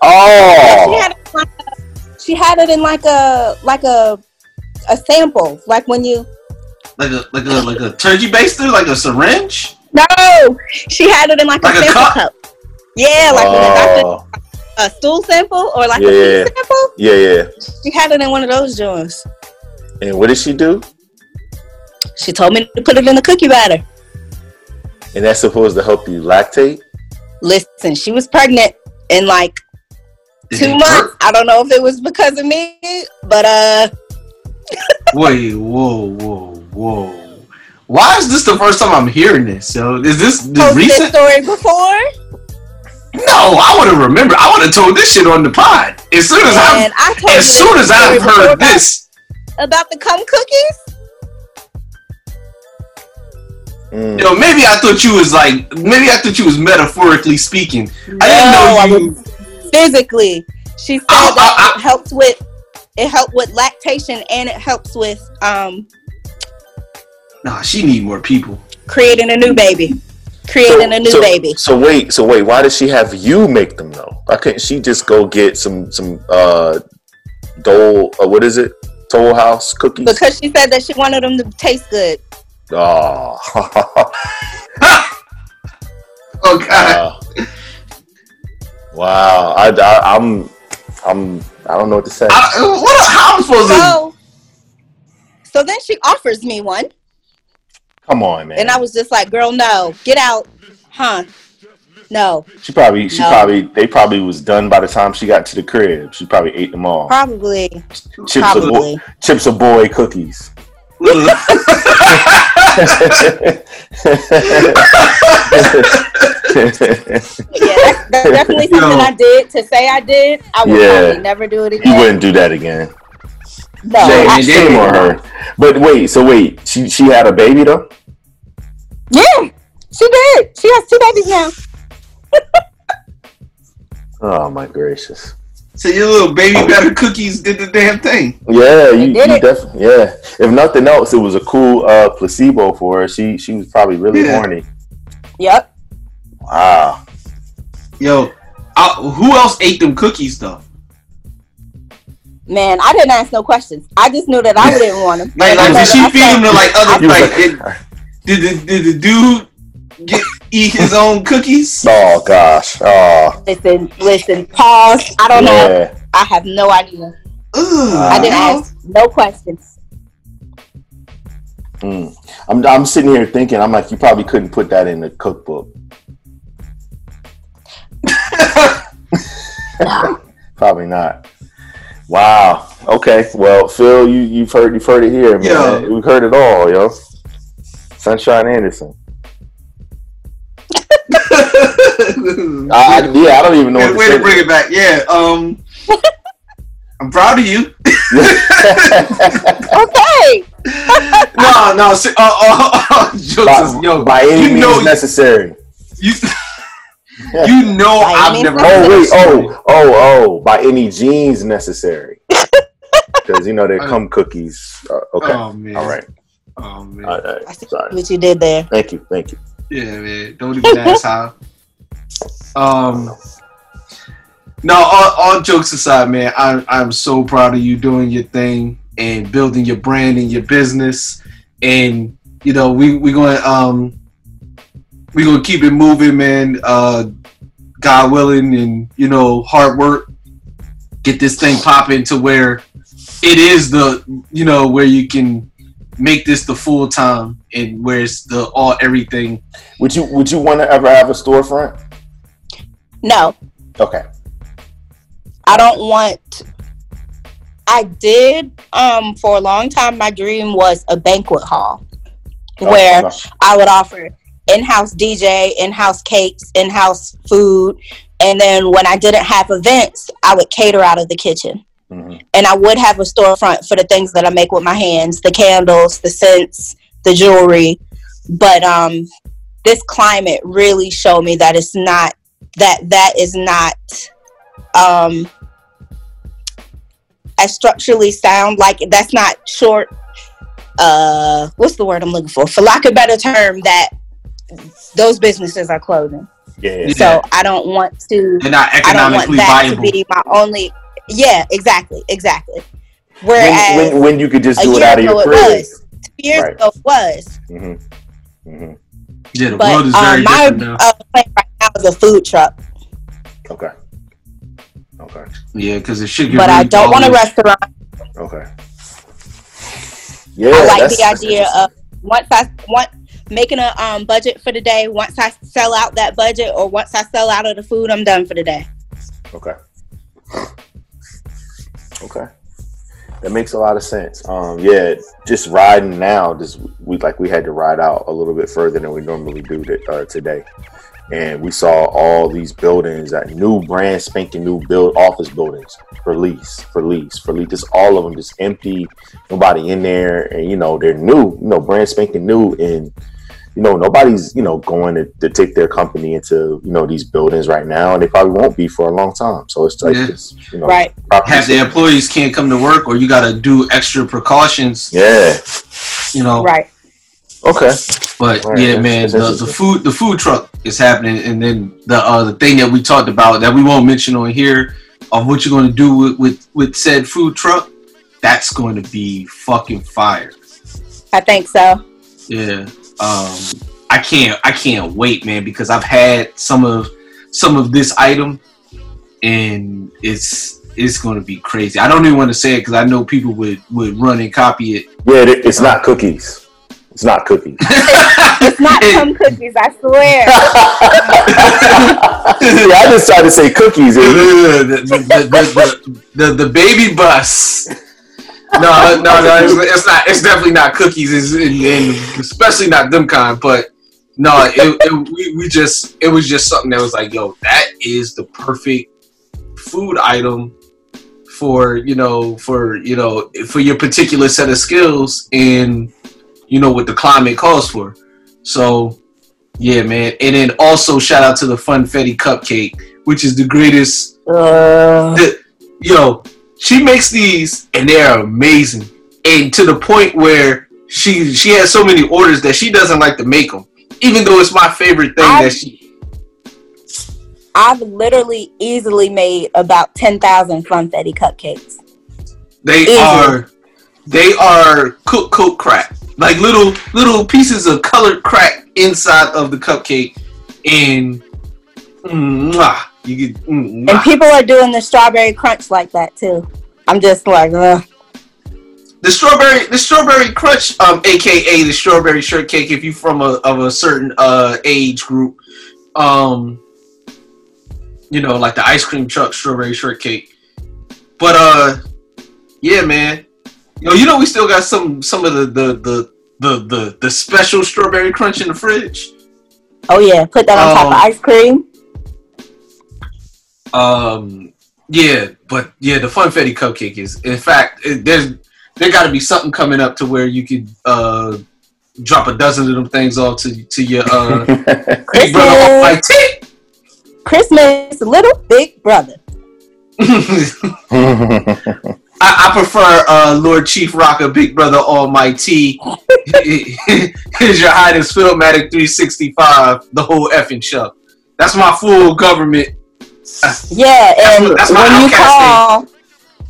Oh. She Oh, had it in like a, she had it in like a like a a sample, like when you Like a like a like a turkey baster, like a syringe. no, she had it in like, Like a a sample cup? cup. Yeah, like when doctor oh, a stool sample or like Yeah. a pee sample. yeah, yeah. She had it in one of those joints. And what did she do? She told me to put it in the cookie batter. And that's supposed to help you lactate. Listen, she was pregnant in like Did two months. hurt? I don't know if it was because of me, but uh, Wait, whoa, whoa, whoa. Why is this the first time I'm hearing this? So is this, this told you this recent? story before, No, I would have remembered. I would have told this shit on the pod as soon as I I told as soon as I've heard about- this. about the cum cookies. Mm. Yo, maybe I thought you was like, maybe I thought you was metaphorically speaking. I didn't No, know I you. was physically. She said I- that I- I- it helps with it helped with lactation and it helps with um Nah, she need more people. creating a new baby. Creating a new so, baby. So wait, so wait, why does she have you make them though? Why couldn't she just go get some some uh dole uh, what is it? Toll House cookies? Because she said that she wanted them to taste good. oh. Oh God. wow. wow. I, I I'm I'm I don't know what to say. I, what? How I'm supposed to? So so then she offers me one. Come on, man. And I was just like, girl, no, get out. Huh. No. she probably she No. probably they probably was done by the time she got to the crib. She probably ate them all. Probably. Chips probably. boy, Chips Ahoy cookies. Yeah, that's, that's definitely something. I did. To say I did, I would Yeah. probably never do it again. You wouldn't do that again. No, Shame, I- shame on her. But wait, so wait, she she had a baby though? yeah, she did. She has two babies now. Oh my gracious. So your little baby better cookies did the damn thing. Yeah, you, did you it. definitely yeah. If nothing else, it was a cool uh placebo for her. She she was probably really Yeah. horny. Yep. Wow. Yo, uh, who else ate them cookies though? Man, I didn't ask no questions. I just knew that I didn't want them. Like, like did she feed them to like other You like? like- Did, did, did the dude get eat his own cookies? Oh gosh. Oh Listen, listen, pause. I don't know. I have no idea. Ugh, I didn't no. ask no questions. Mm. I'm I'm sitting here thinking, I'm like, you probably couldn't put that in the cookbook. Probably not. Wow. Okay. Well, Phil, you you've heard you've heard it here, man. Yo. We've heard it all, yo. Sunshine Anderson. I, I- yeah, I don't even know. Way, what way to to bring it back. Yeah. Um, I'm proud of you. Okay. No, no. se- Uh, uh, uh, jokes by, yo, by any you means know, necessary. you, you know, By I've never. Oh wait, oh, oh, oh, by any genes necessary. Because you know they come cookies. Uh, okay, Oh man. all right. Oh man. All right. I see Sorry. what you did there. Thank you, thank you. Yeah, man. Don't even ask how. Um. No, all, all jokes aside, man. I, I'm so proud of you doing your thing and building your brand and your business. And you know, we we going to um we're gonna keep it moving, man. Uh, God willing, and you know, hard work. Get this thing popping to where it is the you know where you can make this the full time and where it's the all everything Would you Would you want to ever have a storefront? No, Okay. I don't want. I did um for a long time. My dream was a banquet hall where Okay. I would offer in-house DJ, in-house cakes, in-house food, and then when I didn't have events, I would cater out of the kitchen. Mhm. And I would have a storefront for the things that I make with my hands, the candles, the scents, the jewelry. But um this climate really showed me that it's not that that is not um as structurally sound like that's not short uh what's the word I'm looking for? For lack of a better term, that those businesses are closing. Yeah. Yeah. So I don't want to they're not I don't want economically that viable. to be my only yeah, exactly, exactly. When, Whereas when, when you could just do it out of your it crib. was. Two years Right. ago it was. hmm hmm yeah, the But world is very um, my different now. uh, plan right now is a food truck. Okay. Okay. yeah, because it should get But I don't want a restaurant. Okay. Yeah. I like that's- the idea of once I want making a um, budget for the day. Once I sell out that budget, or once I sell out of the food, I'm done for the day. Okay. Okay. That makes a lot of sense. Um, yeah, just riding now, just we like we had to ride out a little bit further than we normally do to, uh, today, and we saw all these buildings that new brand spanking new build office buildings for lease, for lease, for lease. Just all of them just empty, nobody in there, and you know they're new, you know, brand spanking new, and you know, nobody's you know going to, to take their company into you know these buildings right now, and they probably won't be for a long time. So it's like Yeah. it's, you know, Right. property Half the employees can't come to work, or you got to do extra precautions. Yeah. You know. Right. Okay. But Right, yeah, that's- man, that's the, the food the food truck is happening, and then the uh, the thing that we talked about that we won't mention on here of what you're going to do with, with with said food truck, that's going to be fucking fire. I think so. Yeah. Um I can't I can't wait, man, because I've had some of some of this item and it's it's going to be crazy. I don't even want to say it because I know people would would run and copy it. Yeah, it, it's not cookies. It's not cookies. It's not some cookies, I swear. yeah, I just tried to say cookies. the, the, the, the, the, the baby bus. No, no, no, it's, it's not. It's definitely not cookies. It's, and, and especially not them kind. But no, it, it, we, we just it was just something that was like, yo, that is the perfect food item for you know for you know for your particular set of skills and you know what the climate calls for. So yeah, man. And then also shout out to the Funfetti cupcake, which is the greatest. the- yo, she makes these and they are amazing, and to the point where she she has so many orders that she doesn't like to make them, even though it's my favorite thing I- that she. I've literally easily made about 10,000 Funfetti cupcakes. They Easy. are they are cook cook crack, like little little pieces of colored crack inside of the cupcake, and mm, mwah, you get. And people are doing the strawberry crunch like that too. I'm just like, Ugh. the strawberry the strawberry crunch um aka the strawberry shortcake if you from a of a certain uh age group um you know like the ice cream truck strawberry shortcake but uh yeah man yo you know we still got some some of the the the the the, the special strawberry crunch in the fridge oh yeah, put that on top of Um, ice cream. Um, yeah, but yeah, the funfetti cupcake is. In fact, it, there's there got to be something coming up to where you could uh drop a dozen of them things off to to your uh big brother off my tip. Christmas, little big brother. I, I prefer uh, Lord Chief Rocker, Big Brother Almighty. Here's your highness, Philmatic 365, the whole effing show. That's my full government. Yeah, and what- that's when you call,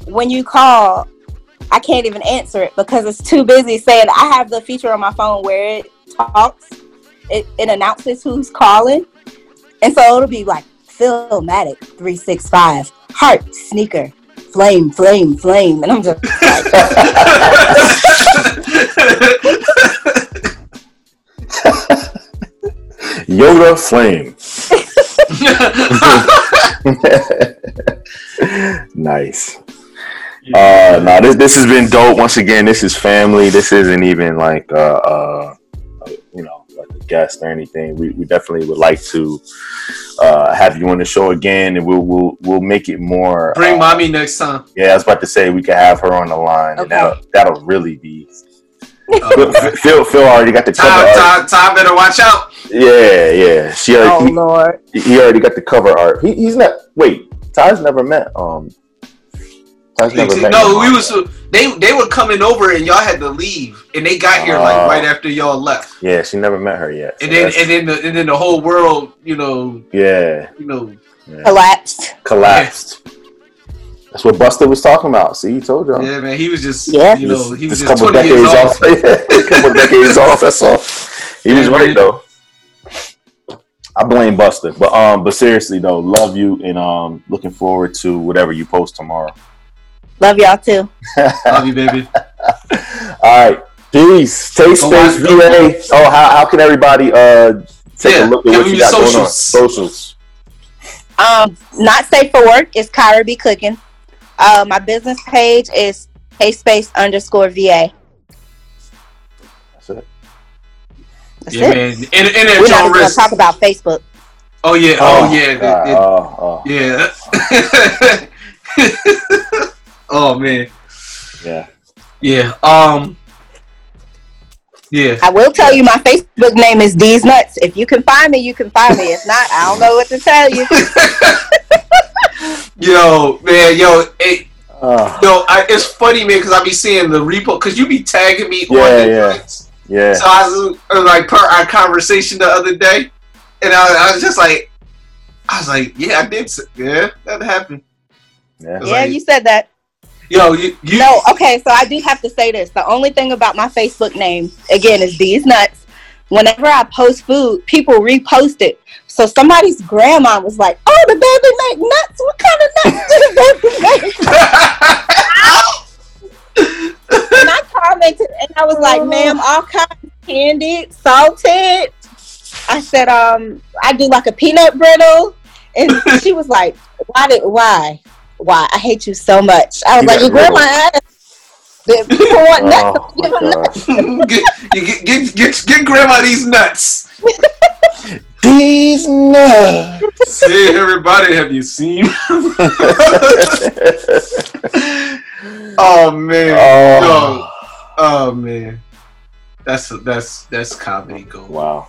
when you call, I can't even answer it because it's too busy saying I have the feature on my phone where it talks, it, it announces who's calling, and so it'll be like six five, Heart Sneaker, Flame, Flame, Flame, and I'm just like, Yoda Flame. nice. Uh, no, this this has been dope. Once again, this is family. This isn't even like uh, uh, you know, like a guest or anything. We, we definitely would like to uh, have you on the show again, and we'll we'll we'll make it more. Bring uh, mommy next time. Yeah, I was about to say we could have her on the line, and that'll that'll really be. Uh, Phil Phil already got the cover. Ty, art. Ty, Ty better watch out. Yeah, yeah. She oh already, Lord, he, he already got the cover art. He, he's not. Wait, Ty's never met. Um, Ty's never met. No, we mom was they they were coming over and y'all had to leave, and they got here like Oh. right after y'all left. Yeah, she never met her yet. so And then and then the, and then the whole world, you know, yeah, you know, yeah. collapsed. collapsed. That's what Busta was talking about. See, he told y'all. yeah, man, he was just, Yeah. you know, he was Just just couple twenty years decades old. off. a couple decades off. That's all. He was Yeah, right man. though. I blame Busta, but um, but seriously though, love you and um, looking forward to whatever you post tomorrow. Love y'all too. Love you, baby. All right, peace. Taste Oh, Space VA. Oh, how, how can everybody uh take Yeah, a look at give what you your got going on? socials. Socials. Um, not safe for work is Kyra B Cooking. Uh, my business page is space underscore VA. That's it. That's Yeah, it. man. And, and at We're not your gonna talk about Facebook. Oh yeah. Oh, yeah. God, it- oh, oh, yeah. oh man. yeah. Yeah. Um. Yeah. I will tell you my Facebook name is D's Nuts. If you can find me, you can find me. If not, I don't know what to tell you. Yo, man, yo, it, Uh, yo, I, it's funny, man, because I be seeing the repo, because you be tagging me on Yeah, the yeah. joints. yeah. So I was uh, like, per our conversation the other day, and I, I was just like, I was like, yeah, I did, yeah, that happened. Yeah. Yeah, like, you said that. yo, you, you, No, okay, so I do have to say this. The only thing about my Facebook name, again, is These Nuts. Whenever I post food, people repost it. So somebody's grandma was like, "Oh, the baby make nuts. What kind of nuts do the baby make?" and I commented, and I was like, "Ma'am, all kinds, candied, salted." I said, "Um, I do like a peanut brittle," and she was like, "Why did? Why? Why? I hate you so much." I was like, Peanut "Your grandma asked." If People want nuts. Oh, give them nuts. get, get, get, get, get grandma these nuts. These nuts. Hey, everybody, have you seen? oh man, Oh. Yo. oh man, that's that's that's comedy gold. Wow.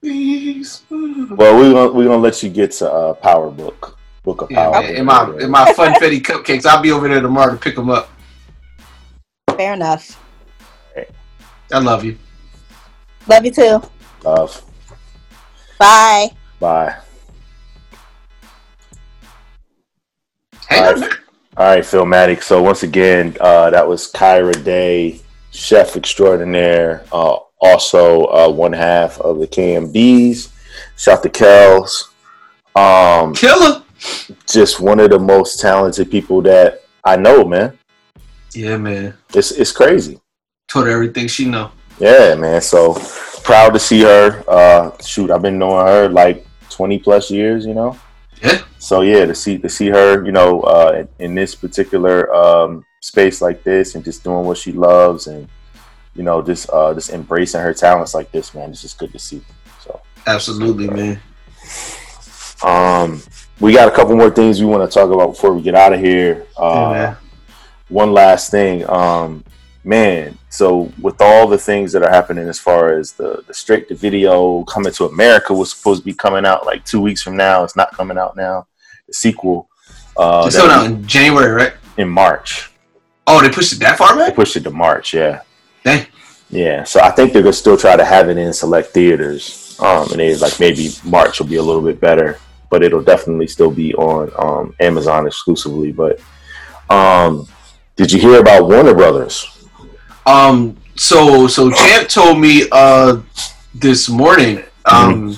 Please. Well, we're gonna we're gonna let you get to uh, Power Book. Book of Power. man, in my in my funfetti cupcakes, I'll be over there tomorrow to pick them up. Fair enough. I love you. Love you too. Love. Bye. Bye. Hey, All right. All right, Philmatic. So once again, uh, that was Kyra Day, chef extraordinaire, uh, also uh, one half of the KMBs. Shout to Kels. Um, killer. just one of the most talented people that I know, man. Yeah, man. It's it's crazy. Told her everything she know. Yeah, man. So proud to see her. Uh, shoot, I've been knowing her like twenty plus years. You know. Yeah. So yeah, to see to see her, you know, uh, in, this particular um, space like this, and just doing what she loves, and you know, just uh, just embracing her talents like this, man, it's just good to see. So Absolutely, man. um, we got a couple more things we want to talk about before we get out of here. Yeah, Uh, man. One last thing, um, man. So with all the things that are happening as far as the the straight to video coming to America was supposed to be coming out like two weeks from now. It's not coming out now. The sequel. Uh, It's coming out in January, right? in March. Oh, they pushed it that far They pushed it to March. Yeah. Dang. Yeah. So I think they're gonna still try to have it in select theaters. Um, and it's like maybe March will be a little bit better, but it'll definitely still be on um, Amazon exclusively. But um, did you hear about Warner Brothers? Um. So so Champ told me uh this morning um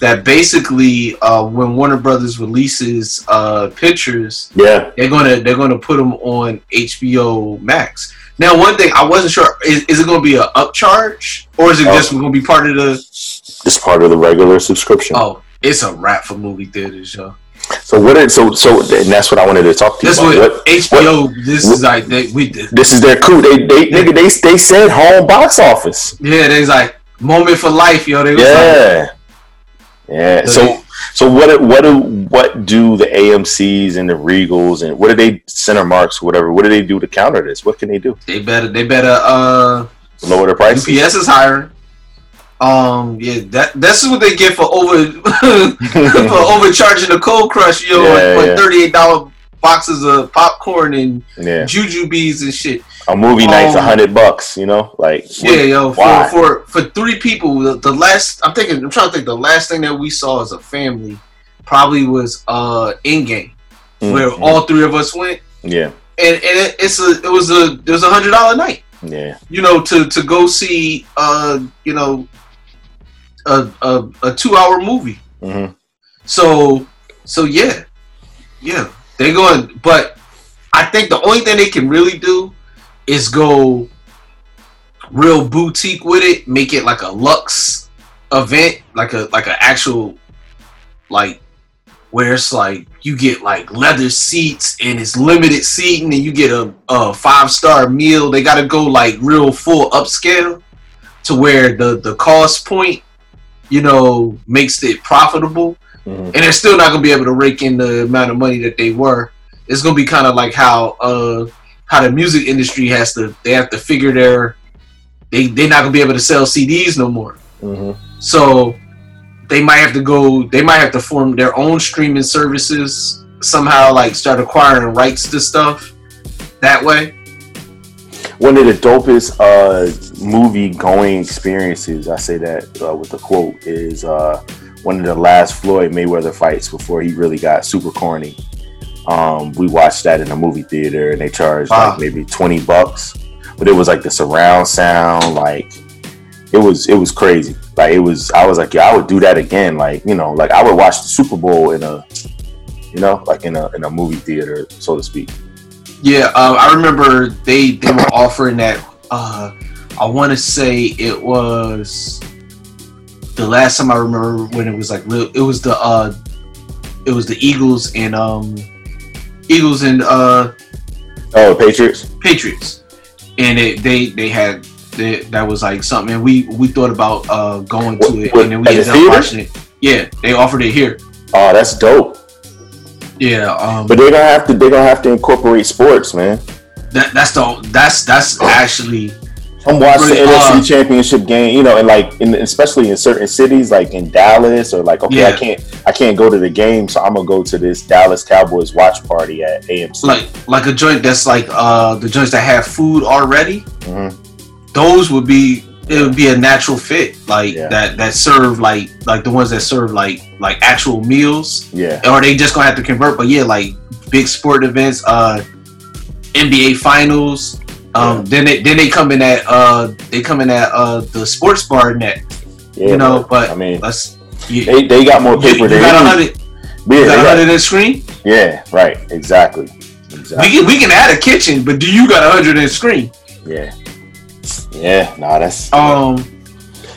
that basically uh when Warner Brothers releases uh pictures Yeah. they're gonna they're gonna put them on HBO Max. Now, one thing I wasn't sure is, is it gonna be an upcharge or is it Oh. just gonna be part of the? It's part of the regular subscription. Oh, it's a wrap for movie theaters, yo. So what? Are, so so and that's what I wanted to talk to you This about. what What- HBO. this what- is like they, we did. this is their coup. They they nigga they they said home box office. Yeah, there's like moment for life, yo. They was like, Yeah. Yeah. So so what do- what do what do the AMC's and the Regals and what do they Cinemarks whatever? What do they do to counter this? What can they do? they better they better uh Lower the price? UPS is hiring. Um, yeah, that this is what they get for over for overcharging the cold crush, yo, Yeah, on, yeah. thirty eight dollar boxes of popcorn and Yeah. jujubes and shit. A movie night's a Um, hundred bucks, you know? Like Yeah, yo, why? for, for for three people, the, the last I'm thinking, I'm trying to think, the last thing that we saw as a family probably was uh Endgame, where Mhm. all three of us went, Yeah. and and it, it's a it was a it was a hundred dollar night, Yeah. you know, to to go see uh you know a a, a two hour movie. hmm So so yeah, yeah, they're going. But I think the only thing they can really do is go real boutique with it, make it like a luxe event, like a like an actual like where it's like you get like leather seats and it's limited seating and you get a, a five star meal. They got to go like real full upscale to where the the cost point, you know, makes it profitable hmm and they're still not gonna be able to rake in the amount of money that they were. It's gonna be kind of like how uh how the music industry has to they have to figure their they they're not gonna be able to sell CDs no more. Mhm. So they might have to go. They might have to form their own streaming services somehow, like start acquiring rights to stuff that way. One of the dopest uh, movie going experiences, I say that uh, with the quote, is uh, one of the last Floyd Mayweather fights before he really got super corny. Um, we watched that in a movie theater and they charged Wow. like maybe 20 bucks, but it was like the surround sound, like it was it was crazy. Like it was I was like, yeah, I would do that again. Like, you know, like I would watch the Super Bowl in a you know, like in a in a movie theater, so to speak. Yeah, uh, I remember they they were offering that. Uh, I want to say it was the last time I remember when it was like. It was the uh, it was the Eagles and um, Eagles and uh, Oh, Patriots? Patriots, and it, they they had they, that was like something. And we we thought about uh going to it, What- and then we ended up watching it. Yeah, they offered it here. Oh, that's dope. Yeah, um, But they're gonna have to they're gonna have to incorporate sports, man. that that's the that's that's actually I'm watching the NFC uh, Championship game, you know, and like, in, especially in certain cities, like in Dallas, or like, okay, I can't, I can't go to the game, so I'm gonna go to this Dallas Cowboys watch party at AMC. like like a joint that's like uh the joints that have food already Mhm. those would be it would be a natural fit like Yeah. that that serve like like the ones that serve like like actual meals. Yeah, or they just gonna have to convert but yeah like big sport events uh nba finals um then they then they come in at uh they come in at uh the sports bar net yeah. you know but I mean, let's you, they, they got more you, paper you than got a hundred Yeah, you got- hundred in screen? Yeah, right, exactly, exactly. we can we can add a kitchen but do you got a hundred in screen? Yeah, yeah. Nah, that's um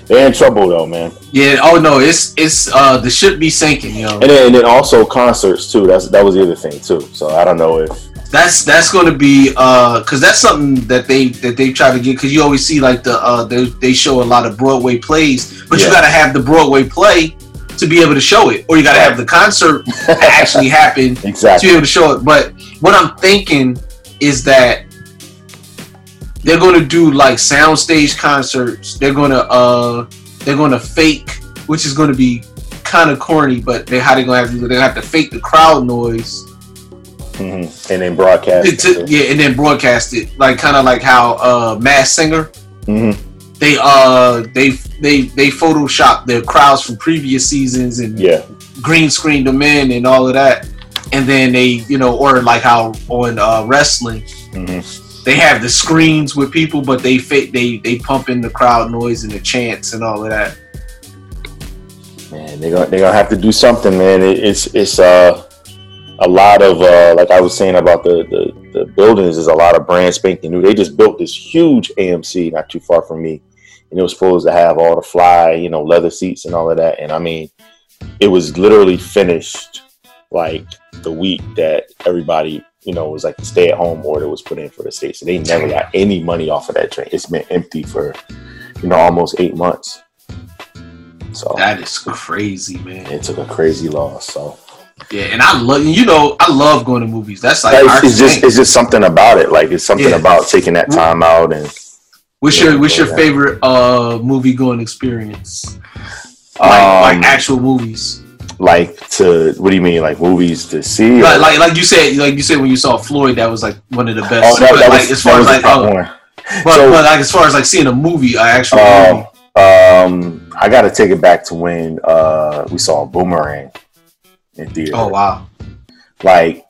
they're in trouble though, man. Yeah. Oh no, it's it's uh the ship be sinking, yo. And then, and then also concerts too. That's that was the other thing too. So I don't know if That's that's going to be uh because that's something that they that they try to get because you always see like the uh they, they show a lot of Broadway plays, but you got to have the Broadway play to be able to show it, or you got to have the concert actually happen to be able to show it. But what I'm thinking is that they're going to do like soundstage concerts. They're going to uh they're going to fake, which is going to be kind of corny, but they how they going to have to? They have to fake the crowd noise hmm And then broadcast. to, to- yeah, and then broadcast it like kind of like how uh Masked Singer hmm they uh they they they photoshopped the crowds from previous seasons and Yeah. green screened them in and all of that, and then they you know or like how on uh, wrestling hmm they have the screens with people, but they fit they they pump in the crowd noise and the chants and all of that. Man, they're gonna they're gonna have to do something, man. It, it's it's uh a lot of uh like I was saying about the, the the buildings is a lot of brand spanking new. They just built this huge AMC not too far from me, and it was supposed to have all the fly, you know, leather seats and all of that. And I mean, it was literally finished like the week that everybody you know it was like the stay at home order was put in for the state. So they never got any money off of that train. It's been empty for you know almost eight months. So That is crazy, man. it took a crazy loss. So Yeah, and I love you know I love going to movies. That's like our it's just it's just something about it. Like it's something Yeah. about taking that time out and What's your what's your favorite uh movie going experience? Like, um, like actual movies. Like to what do you mean like movies to see? Like, like you said like you said when you saw Floyd that was like one of the best. oh, that, But, that like was, as far as like oh, but, So- but like as far as like seeing a movie, i actually. Oh, um, I got to take it back to when uh we saw Boomerang in theater. Oh wow. Like,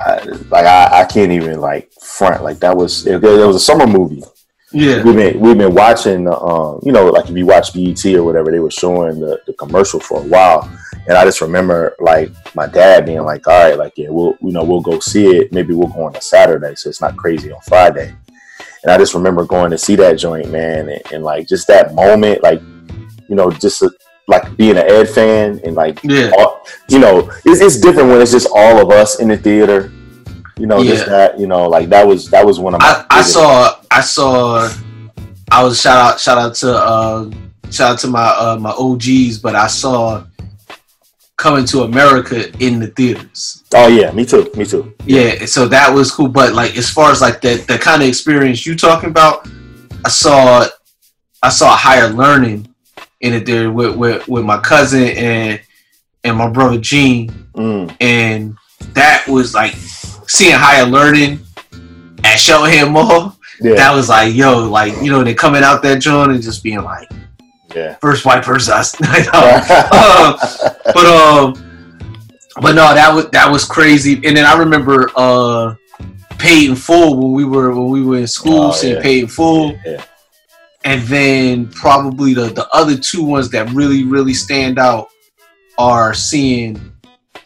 I, like I, I can't even like front like that was it, it was a summer movie. Yeah. We've been we've been watching um you know like if you watch BET or whatever they were showing the, the commercial for a while and I just remember like my dad being like all right like yeah we'll you know we'll go see it maybe we'll go on a Saturday so it's not crazy on Friday and I just remember going to see that joint man and, and like just that moment like you know just uh, like being an Ed fan and like Yeah. all, you know it's, it's different when it's just all of us in the theater you know just Yeah. that you know like that was that was one of my I, I saw I saw I was shout out shout out to uh shout out to my uh my OGs, but I saw coming to America in the theaters. Oh yeah, me too. Me too. Yeah, so that was cool. But like as far as like that the kind of experience you talking about, I saw I saw a higher learning in it there with with, with my cousin and and my brother Gene, Mm. and that was like seeing higher learning at Showham Mall. Yeah. That was like, yo, like you know, they coming out that joint and just being like, Yeah. first white person I, I know. Uh, but um, but no, that was that was crazy. And then I remember uh, paid in full when we were when we were in school, Oh, seeing yeah. paid in full. Yeah. And then probably the the other two ones that really really stand out are seeing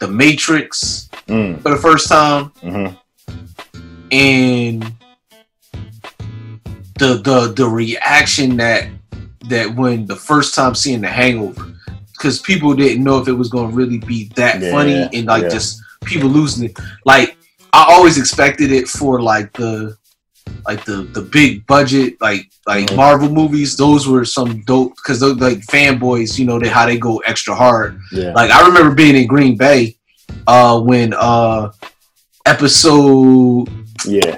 the Matrix Mm. for the first time hmm and the the the reaction that that when the first time seeing the hangover because people didn't know if it was going to really be that Yeah, funny and like yeah. just people losing it like i always expected it for like the like the the big budget like like Mhm. marvel movies those were some dope because those like fanboys you know they how they go extra hard Yeah. like I remember being in Green Bay uh when uh episode yeah.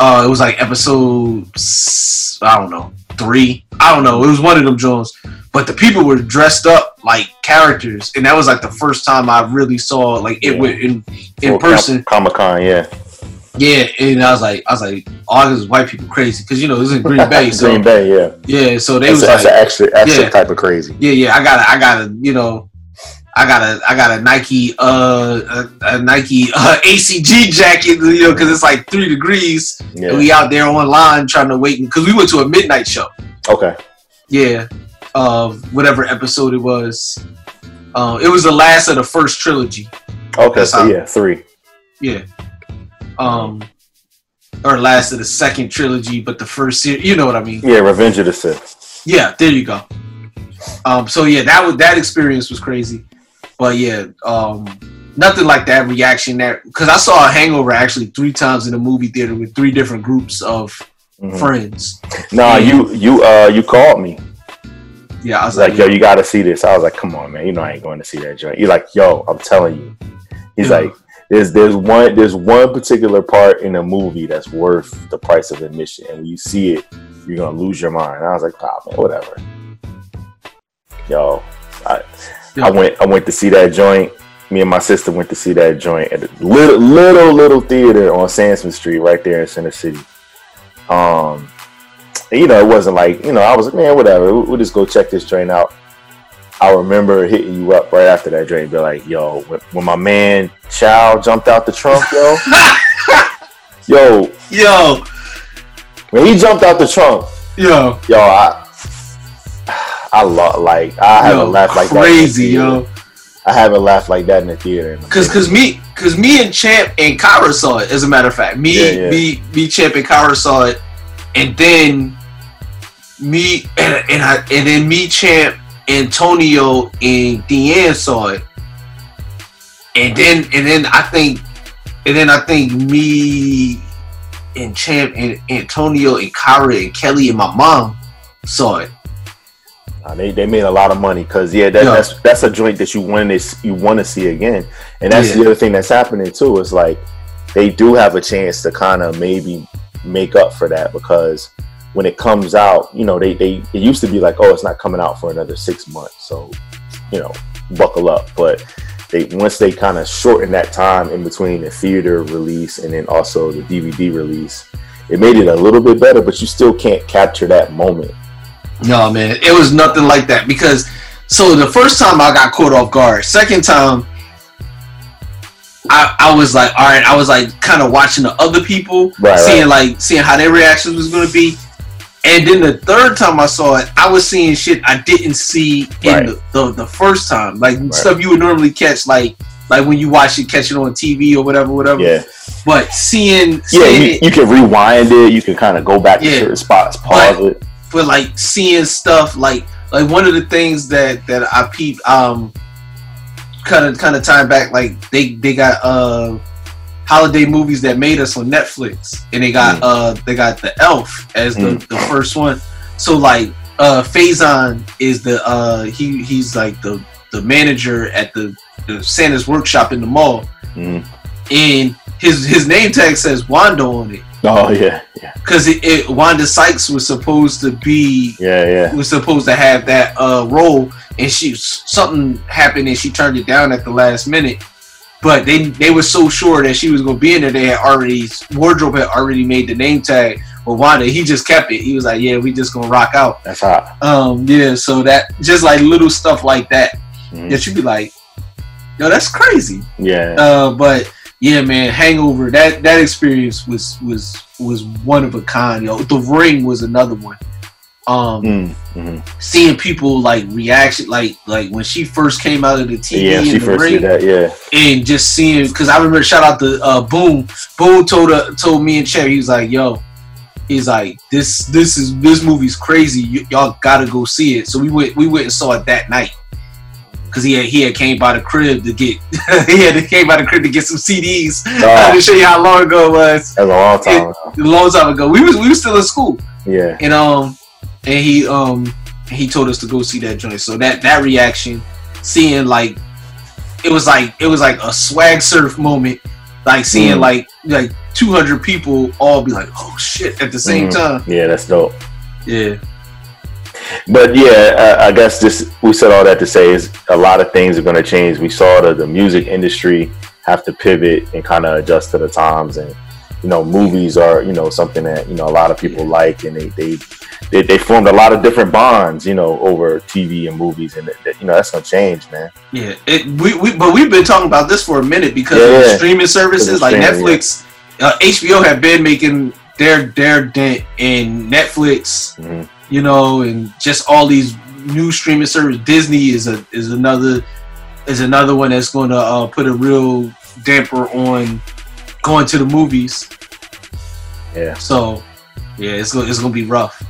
uh it was like episode s- I don't know, 3. I don't know. It was one of them Jones. But the people were dressed up like characters and that was like the first time I really saw like it Yeah. went in in person. Comic Con, yeah. Yeah, and I was like I was like all this white people crazy cuz you know, was in Green Bay. So Green Bay, yeah. yeah, so they That's, was that's like an extra, extra Yeah. type of crazy. yeah, yeah, I got to I got to you know, I got a, I got a Nike, uh, a, a Nike uh, ACG jacket, you know, because it's like three degrees. Yeah. And we out there online trying to wait because we went to a midnight show. Okay. Yeah, of whatever episode it was. Uh, it was the last of the first trilogy. Okay. So yeah, three. Yeah. Um, or last of the second trilogy, but the first series. You know what I mean? Yeah, Revenge of the Sith. Yeah, there you go. Um, so yeah, that was that experience was crazy, but yeah, um, nothing like that reaction that because I saw a Hangover actually three times in a movie theater with three different groups of Mhm. friends. Nah, you you uh you called me. Yeah, I was like, like, yo, you gotta see this. I was like, come on, man. You know I ain't going to see that joint. You're like, yo, I'm telling you. He's Yeah. like, there's there's one there's one particular part in a movie that's worth the price of admission, and when you see it, you're gonna lose your mind. And I was like, oh, man, whatever. Yo, I I went I went to see that joint. Me and my sister went to see that joint at a little little little theater on Sansom Street, right there in Center City. Um, you know, it wasn't like you know, I was like, man, whatever. We'll, we'll just go check this joint out. I remember hitting you up right after that joint, be like, yo, when, when my man Chow jumped out the trunk, yo, yo, yo, when he jumped out the trunk, yo, yo, I, I love like I haven't laughed like crazy, that. the yo. I haven't laughed like that in the theater. in a Cause, cause me, cause me and Champ and Kyra saw it. As a matter of fact, me, Yeah, yeah. me, me, Champ and Kyra saw it, and then me and, and I and then me, Champ, Antonio, and Deanne saw it, and then and then I think, and then I think me and Champ and Antonio and Kyra and Kelly and my mom saw it. They, they made a lot of money because yeah, that, Yeah. that's that's a joint that you want to you want to see again, and that's the other thing that's happening too. Is like they do have a chance to kind of maybe make up for that because when it comes out, you know, they they it used to be like, oh, it's not coming out for another six months, so you know, buckle up. But they once they kind of shorten that time in between the theater release and then also the DVD release, it made it a little bit better, but you still can't capture that moment. No, man, it was nothing like that because so the first time I got caught off guard. Second time, I, I was like, all right, I was like kind of watching the other people, Right, seeing right. like seeing how their reactions was gonna be. And then the third time I saw it, I was seeing shit I didn't see in Right. the, the, the first time, like stuff you would normally catch, like like when you watch it, catch it on TV or whatever, whatever. Yeah. But seeing, Yeah, seeing you, it, you can rewind it. You can kind of go back to certain spots, pause it. but like seeing stuff like like one of the things that that I peeped um kind of kind of time back like they they got uh holiday movies that made us on Netflix and they got uh they got the Elf as the, Mm. the first one so like uh Faizon is the uh he he's like the the manager at the, the Santa's workshop in the mall Mm. and his his name tag says Wanda on it Oh yeah, yeah, because it, it Wanda Sykes was supposed to be yeah, yeah. was supposed to have that uh role, and she something happened and she turned it down at the last minute. But they they were so sure that she was gonna be in there. They had already wardrobe had already made the name tag. But Wanda, he just kept it. He was like, "Yeah, we just gonna rock out." That's hot. Um, yeah. So that just like little stuff like that Mhm. that you be like, "Yo, that's crazy." Yeah, Uh, but yeah, man, Hangover. That that experience was was was one of a kind. Yo, The Ring was another one. Um, Mm, mhm. seeing people like reaction, like like when she first came out of the TV yeah. She first ring, did that. Yeah, and just seeing because I remember shout out to uh, Boom. Boom told uh, told me and Cherry, he was like, "Yo." He's like this. This is this movie's crazy. Y- y'all gotta go see it. So we went. We went and saw it that night because he had he had came by the crib to get he had came by the crib to get some CDs. Oh. to show you how long ago it was. that was a long time. A long time ago. We was we was still in school, Yeah, and um, and he um he told us to go see that joint. So that that reaction, seeing like it was like it was like a swag surf moment, like seeing Mm. like like two hundred people all be like, oh shit, at the same Mhm. time. yeah. That's dope. Yeah, But yeah, I, I guess just we said all that to say is a lot of things are going to change. We saw the, the music industry have to pivot and kind of adjust to the times, and you know, movies are you know something that you know a lot of people like, and they they they, they formed a lot of different bonds, you know, over TV and movies, and that, you know that's going to change, man. yeah. It we, we but we've been talking about this for a minute because Yeah, of yeah. streaming services like streaming, Netflix, uh, HBO have been making their their dent in Netflix. Mhm. you know, and just all these new streaming services. Disney is a is another is another one that's going to uh, put a real damper on going to the movies. Yeah. So yeah, it's gonna it's gonna be rough.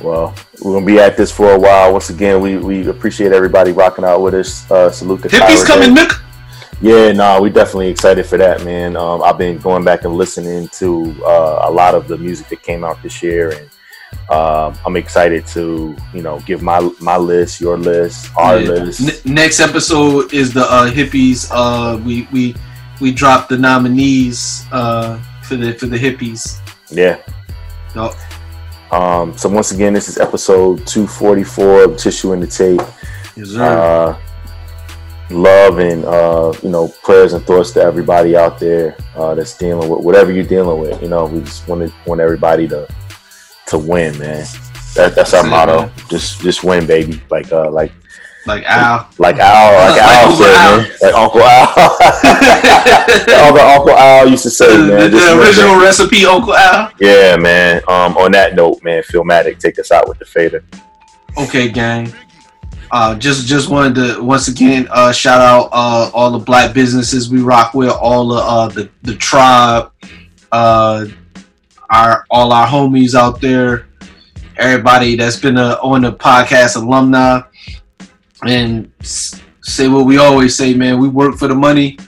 Well, we're gonna be at this for a while. Once again, we, we appreciate everybody rocking out with us. Uh, salute to Hippies Kyra coming. Nick. Yeah, no, we definitely excited for that, man. Um, I've been going back and listening to uh, a lot of the music that came out this year, and um, I'm excited to, you know, give my my list, your list, our Yeah. list. N- next episode is the uh, hippies. Uh, we we we dropped the nominees uh, for the for the hippies. Yeah. Yup. Um, so once again, this is episode 244 of Tissue and the Tape. Yes, sir. Uh, love and uh, you know prayers and thoughts to everybody out there uh, that's dealing with whatever you're dealing with. You know, we just want to want everybody to to win, man. That, that's our motto. man. Just just win, baby. Like uh, like like Al. like Al, like, Al said, Al. man. Like Uncle Al. Uncle Uncle Al used to say, the, man. the win, original baby. recipe, Uncle Al. Yeah, man. Um, on that note, man, Philmatic, take us out with the fader. Okay, gang. Uh, just just wanted to once again uh, shout out uh, all the black businesses we rock with, all the uh, the the tribe, uh, our all our homies out there, everybody that's been on the podcast, alumni, and say what we always say, man. We work for the money,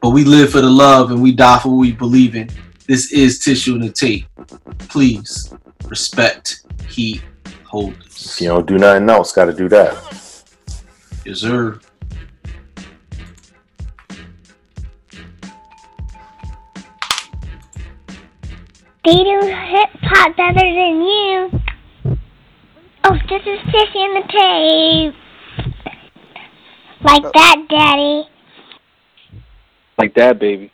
but we live for the love, and we die for what we believe in. This is tissue and the tape. Please respect heat holders. If you don't do nothing else, got to do that. Yes, sir. They do hip hop better than you. Oh, this is Tissy in the tape. Like uh, that, Daddy. Like that, baby.